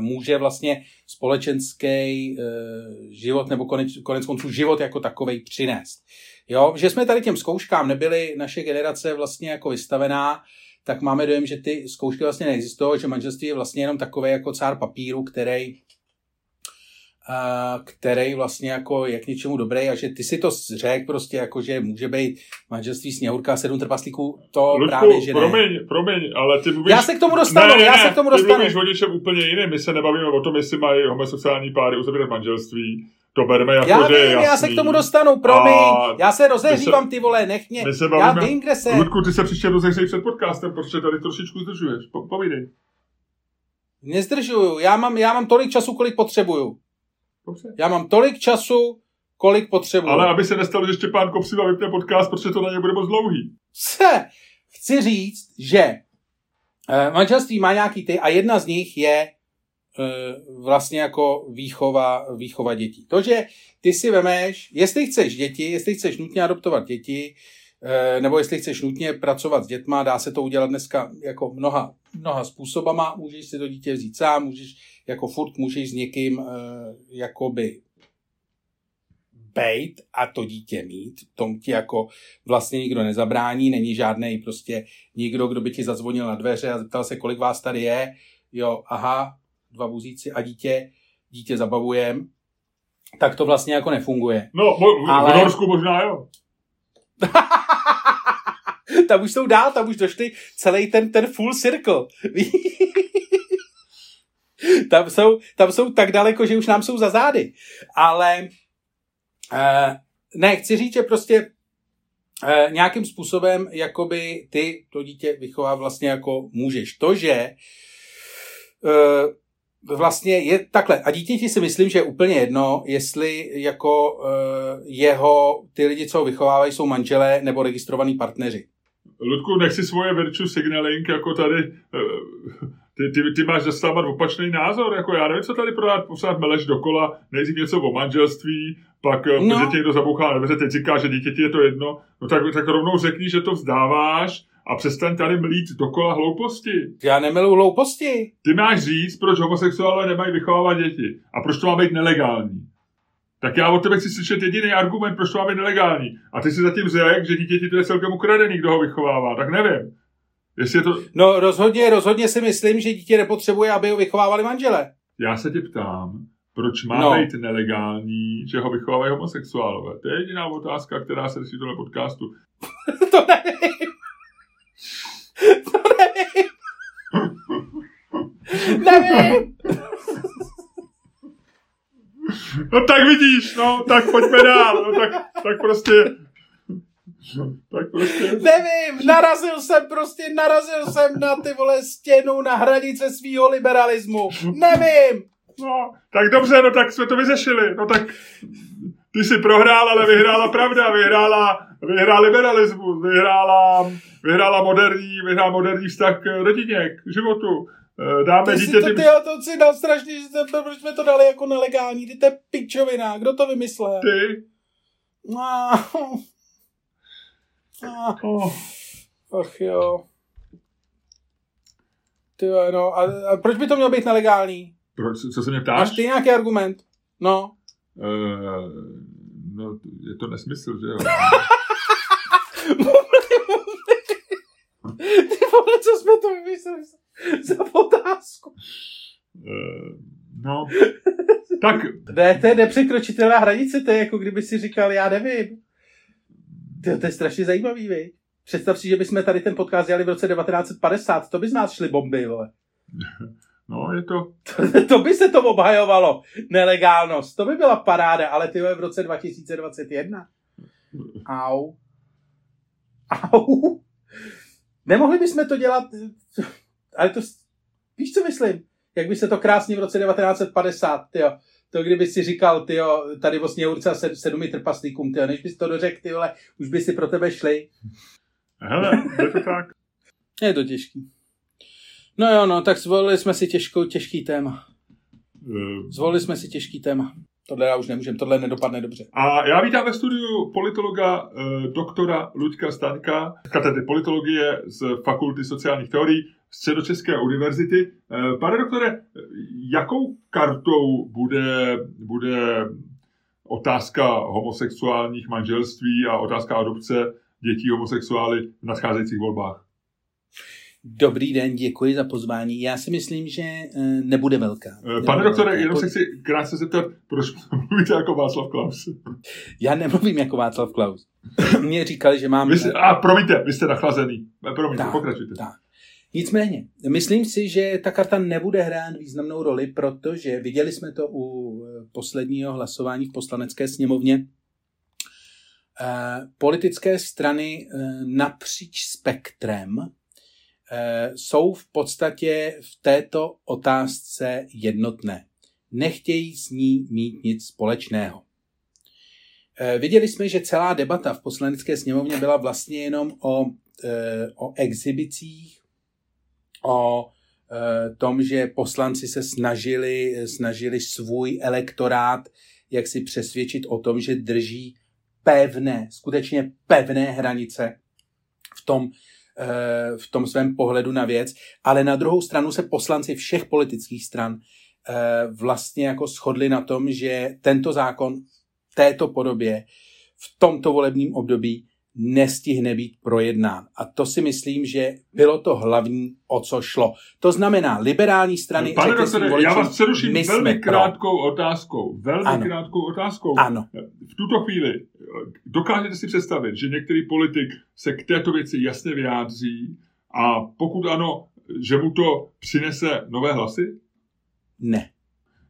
může vlastně společenský e, život nebo konec, konec konců život jako takový přinést. Jo, že jsme tady těm zkouškám nebyli naše generace vlastně jako vystavená, tak máme dojem, že ty zkoušky vlastně neexistují, že manželství je vlastně jenom takový jako cár papíru, který který vlastně jako je k něčemu dobrý a že ty si to řekl prostě jako, že může být manželství sněhurka a sedm trpaslíků, to Ludku, právě, že ne. promiň, promiň, ale ty mluvíš... Já se k tomu dostanu, ne, ne, já se k tomu dostanu. Ty mluvíš o něčem úplně jiném, my se nebavíme o tom, jestli mají homosexuální páry uzavírat manželství, to berme jako, já že vím, je jasný. já se k tomu dostanu, promiň, a já se rozehřívám, ty vole, nech mě, se bavíme, já vím, kde se... Ludku, ty se příště rozehřej před podcastem, protože tady trošičku zdržuješ, po, povídej. Nezdržuju, já mám, já mám tolik času, kolik potřebuju. Dobře. Já mám tolik času, kolik potřebuju. Ale aby se nestalo, že Štěpán Kopsiva vypne podcast, protože to na ně bude moc dlouhý. Se, chci říct, že uh, manželství má nějaký ty a jedna z nich je Eh, vlastně jako výchova, výchova dětí. To, že ty si vemeš, jestli chceš děti, jestli chceš nutně adoptovat děti, eh, nebo jestli chceš nutně pracovat s dětma, dá se to udělat dneska jako mnoha, mnoha způsobama, můžeš si to dítě vzít sám, můžeš jako furt můžeš s někým eh, jakoby bejt a to dítě mít. Tom ti jako vlastně nikdo nezabrání, není žádný prostě nikdo, kdo by ti zazvonil na dveře a zeptal se, kolik vás tady je. Jo, aha, dva vůzíci a dítě, dítě zabavujem. Tak to vlastně jako nefunguje. No, mo- Ale... v Norsku možná jo. tam už jsou dál, tam už došli celý ten, ten full circle. tam, jsou, tam jsou tak daleko, že už nám jsou za zády. Ale uh, ne, chci říct, že prostě uh, nějakým způsobem jakoby ty to dítě vychová vlastně jako můžeš. To, že uh, vlastně je takhle. A dítěti si myslím, že je úplně jedno, jestli jako uh, jeho, ty lidi, co ho vychovávají, jsou manželé nebo registrovaní partneři. Ludku, nechci svoje virtue signaling jako tady... Uh, ty, ty, ty máš zastávat opačný názor, jako já nevím, co tady prodat, pořád meleš dokola, nejdřív něco o manželství, pak no. tě někdo zabouchá na dveře, teď říká, že dítěti je to jedno, no tak, tak rovnou řekni, že to vzdáváš a přestaň tady mlít dokola hlouposti. Já nemilu hlouposti. Ty máš říct, proč homosexuálové nemají vychovávat děti a proč to má být nelegální. Tak já od tebe chci slyšet jediný argument, proč to má být nelegální. A ty si zatím řekl, že dítěti to je celkem ukradený, kdo ho vychovává. Tak nevím. Jestli je to... No rozhodně, rozhodně si myslím, že dítě nepotřebuje, aby ho vychovávali manžele. Já se tě ptám, proč má no. být nelegální, že ho vychovávají homosexuálové? To je jediná otázka, která se řeší tohle podcastu. to nevím. To nevím. nevím. No tak vidíš, no, tak pojďme dál, no tak, tak prostě tak prostě... Nevím, narazil jsem prostě, narazil jsem na ty vole stěnu na hranice svého liberalismu. Nevím. No, tak dobře, no tak jsme to vyřešili. No tak ty si prohrál, ale vyhrála pravda, vyhrála, vyhrál liberalismus, vyhrála, vyhrála moderní, vyhrál moderní vztah k rodině, k životu. Eh, dáme ty dítě to, ty, to si dal strašně, proč jsme to dali jako nelegální, ty to je pičovina, kdo to vymyslel? Ty. No. Oh. Ach jo. Ty no, a, a proč by to mělo být nelegální? Proč, co se mě ptáš? Máš ty nějaký argument? No. Uh, no, je to nesmysl, že jo? ty vole, co jsme to vymysleli za otázku? Uh, no, tak... Ne, to je nepřekročitelná hranice, to je jako kdyby si říkal, já nevím. To, to je strašně zajímavý, vy. Představ si, že bychom tady ten podcast dělali v roce 1950, to by z nás šly bomby, vole. No, je to... to... to by se to obhajovalo, nelegálnost. To by byla paráda, ale ty v roce 2021. Au. Au. Nemohli bychom to dělat, ale to, víš, co myslím? Jak by se to krásně v roce 1950, jo to kdyby si říkal, ty tady vlastně Urca sed, sedmi trpaslíkům, tyjo, než bys to dořekl, ty vole, už by si pro tebe šli. Hele, je to tak. Je to těžký. No jo, no, tak zvolili jsme si těžkou, těžký téma. Eh. Zvolili jsme si těžký téma. Tohle já už nemůžem, tohle nedopadne dobře. A já vítám ve studiu politologa eh, doktora Luďka Staňka, katedry politologie z Fakulty sociálních teorií Středočeské univerzity. Eh, pane doktore, jakou kartou bude, bude otázka homosexuálních manželství a otázka adopce dětí homosexuály v nadcházejících volbách? Dobrý den, děkuji za pozvání. Já si myslím, že eh, nebude velká. Eh, nebude Pane doktore, velká. jenom se chci krátce zeptat, proč mluvíte jako Václav Klaus? Já nemluvím jako Václav Klaus. Mně říkali, že mám... Vy jste, a promiňte, vy jste nachlazený. Promiňte, tak, pokračujte. Tak. Nicméně, myslím si, že ta karta nebude hrát významnou roli, protože viděli jsme to u eh, posledního hlasování v poslanecké sněmovně. Politické strany napříč spektrem jsou v podstatě v této otázce jednotné. Nechtějí s ní mít nic společného. Viděli jsme, že celá debata v poslanecké sněmovně byla vlastně jenom o, o exhibicích, o tom, že poslanci se snažili, snažili svůj elektorát jak si přesvědčit o tom, že drží pevné, skutečně pevné hranice v tom, v tom svém pohledu na věc, ale na druhou stranu se poslanci všech politických stran vlastně jako shodli na tom, že tento zákon této podobě v tomto volebním období nestihne být projednán. A to si myslím, že bylo to hlavní, o co šlo. To znamená, liberální strany... Pane doktore, já vás přeruším velmi krátkou pro. otázkou. Velmi ano. krátkou otázkou. Ano. V tuto chvíli dokážete si představit, že některý politik se k této věci jasně vyjádří a pokud ano, že mu to přinese nové hlasy? Ne.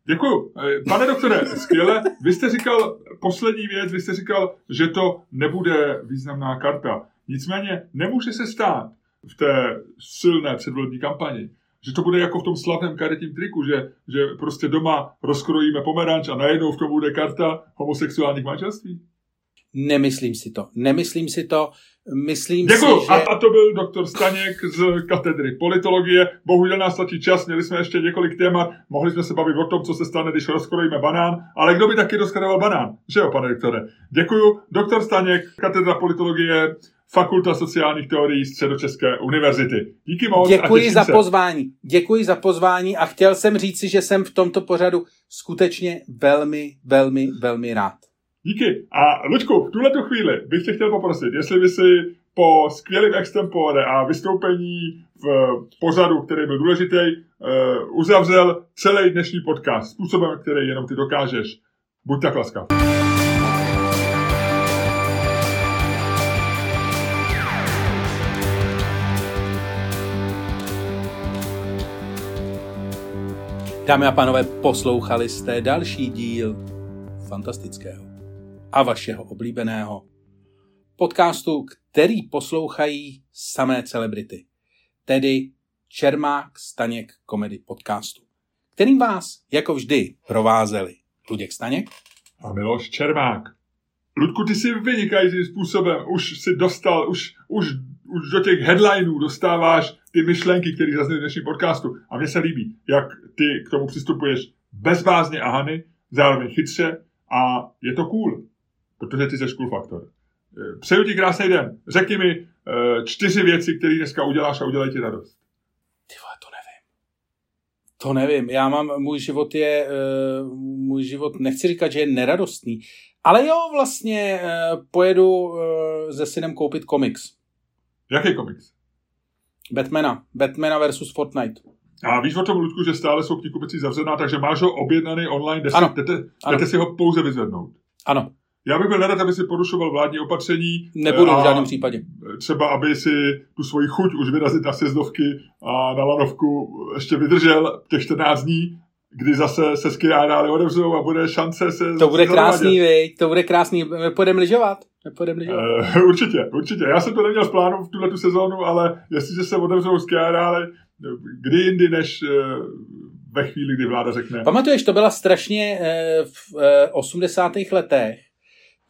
Děkuju. Pane doktore, skvěle. Vy jste říkal poslední věc, vy jste říkal, že to nebude významná karta. Nicméně nemůže se stát v té silné předvolební kampani, že to bude jako v tom slavném karetním triku, že, že prostě doma rozkrojíme pomeranč a najednou v tom bude karta homosexuálních manželství? Nemyslím si to. Nemyslím si to. Myslím Děkuju. si, že... A, a to byl doktor Staněk z katedry politologie. Bohužel nás stačí čas, měli jsme ještě několik témat. Mohli jsme se bavit o tom, co se stane, když rozkrojíme banán. Ale kdo by taky rozkrojoval banán? Že jo, pane doktore? Děkuju. Doktor Staněk, katedra politologie, Fakulta sociálních teorií Středočeské univerzity. Díky moc. Děkuji za se. pozvání. Děkuji za pozvání a chtěl jsem říci, že jsem v tomto pořadu skutečně velmi, velmi, velmi rád. Díky. A Luďku, v tuhle chvíli bych tě chtěl poprosit, jestli by si po skvělém extempore a vystoupení v pořadu, který byl důležitý, uh, uzavřel celý dnešní podcast způsobem, který jenom ty dokážeš. Buď tak laskav. Dámy a pánové, poslouchali jste další díl fantastického a vašeho oblíbeného podcastu, který poslouchají samé celebrity, tedy Čermák Staněk Komedy podcastu, kterým vás, jako vždy, provázeli Luděk Staněk a Miloš Čermák. Ludku, ty si vynikajícím způsobem už si dostal, už, už, už do těch headlinů dostáváš ty myšlenky, které zazněly v dnešním podcastu. A mně se líbí, jak ty k tomu přistupuješ bezvázně a hany, zároveň chytře a je to cool protože ty jsi cool faktor. Eh, přeju ti krásný den. Řekni mi uh, čtyři věci, které dneska uděláš a udělají ti radost. Ty vole, to nevím. To nevím. Já mám, můj život je, uh, můj život, nechci říkat, že je neradostný, ale jo, vlastně pojedu se synem koupit komiks. Jaký komiks? Batmana. Batmana versus Fortnite. A víš o tom, Ludku, že stále jsou knihkupectví zavřená, takže máš ho objednaný online, jdete, ano. jdete, jdete si ho pouze vyzvednout. Ano. Já bych byl nerad, aby si porušoval vládní opatření. Nebudu v žádném případě. Třeba, aby si tu svoji chuť už vyrazit na sjezdovky a na lanovku ještě vydržel těch 14 dní, kdy zase se ski areály odevřou a bude šance se... To bude krásný, vej, to bude krásný. Půjdeme lyžovat? Nepůjdeme lyžovat. Uh, určitě, určitě. Já jsem to neměl v plánu v tuhle tu sezónu, ale jestliže se otevřou ski areály, kdy jindy než uh, ve chvíli, kdy vláda řekne. Pamatuješ, to byla strašně uh, v uh, 80. letech,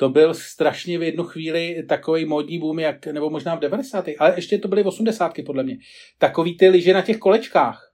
to byl strašně v jednu chvíli takový módní boom, jak, nebo možná v 90. ale ještě to byly v 80. podle mě. Takový ty lyže na těch kolečkách.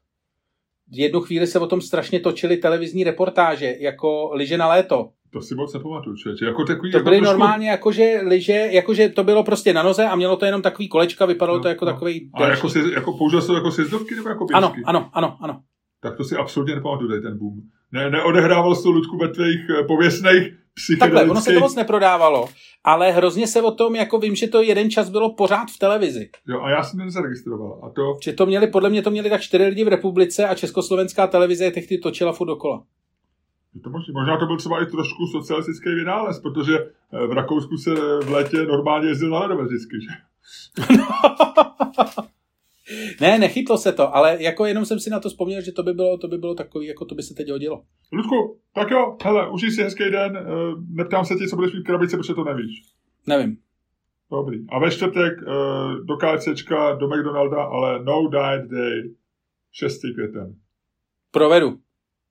V jednu chvíli se o tom strašně točily televizní reportáže, jako lyže na léto. To si moc nepamatuju, člověče. Jako takový, to jako byly trošku... normálně jakože lyže, jakože to bylo prostě na noze a mělo to jenom takový kolečka, vypadalo no, to jako no. takový... A jako, si, jako použil jsi to jako sjezdovky nebo jako běžky? Ano, ano, ano, ano. Tak to si absolutně nepamatuju, ten boom. Ne, neodehrával jsi to, Ludku, ve tvých eh, pověstných Takhle, ono se to moc neprodávalo, ale hrozně se o tom, jako vím, že to jeden čas bylo pořád v televizi. Jo, a já jsem to nezaregistroval. A to... Že to měli, podle mě to měli tak čtyři lidi v republice a československá televize je tehdy točila furt dokola. To možná, možná to byl třeba i trošku socialistický vynález, protože eh, v Rakousku se v létě normálně jezdil na ledové zisky, že? Ne, nechytlo se to, ale jako jenom jsem si na to vzpomněl, že to by bylo, to by bylo takový, jako to by se teď hodilo. Ludku, tak jo, hele, užij si hezký den, eh, neptám se ti, co budeš mít v krabici, protože to nevíš. Nevím. Dobrý. A ve čtvrtek eh, do KFCčka, do McDonalda, ale no diet day, 6. květen. Provedu.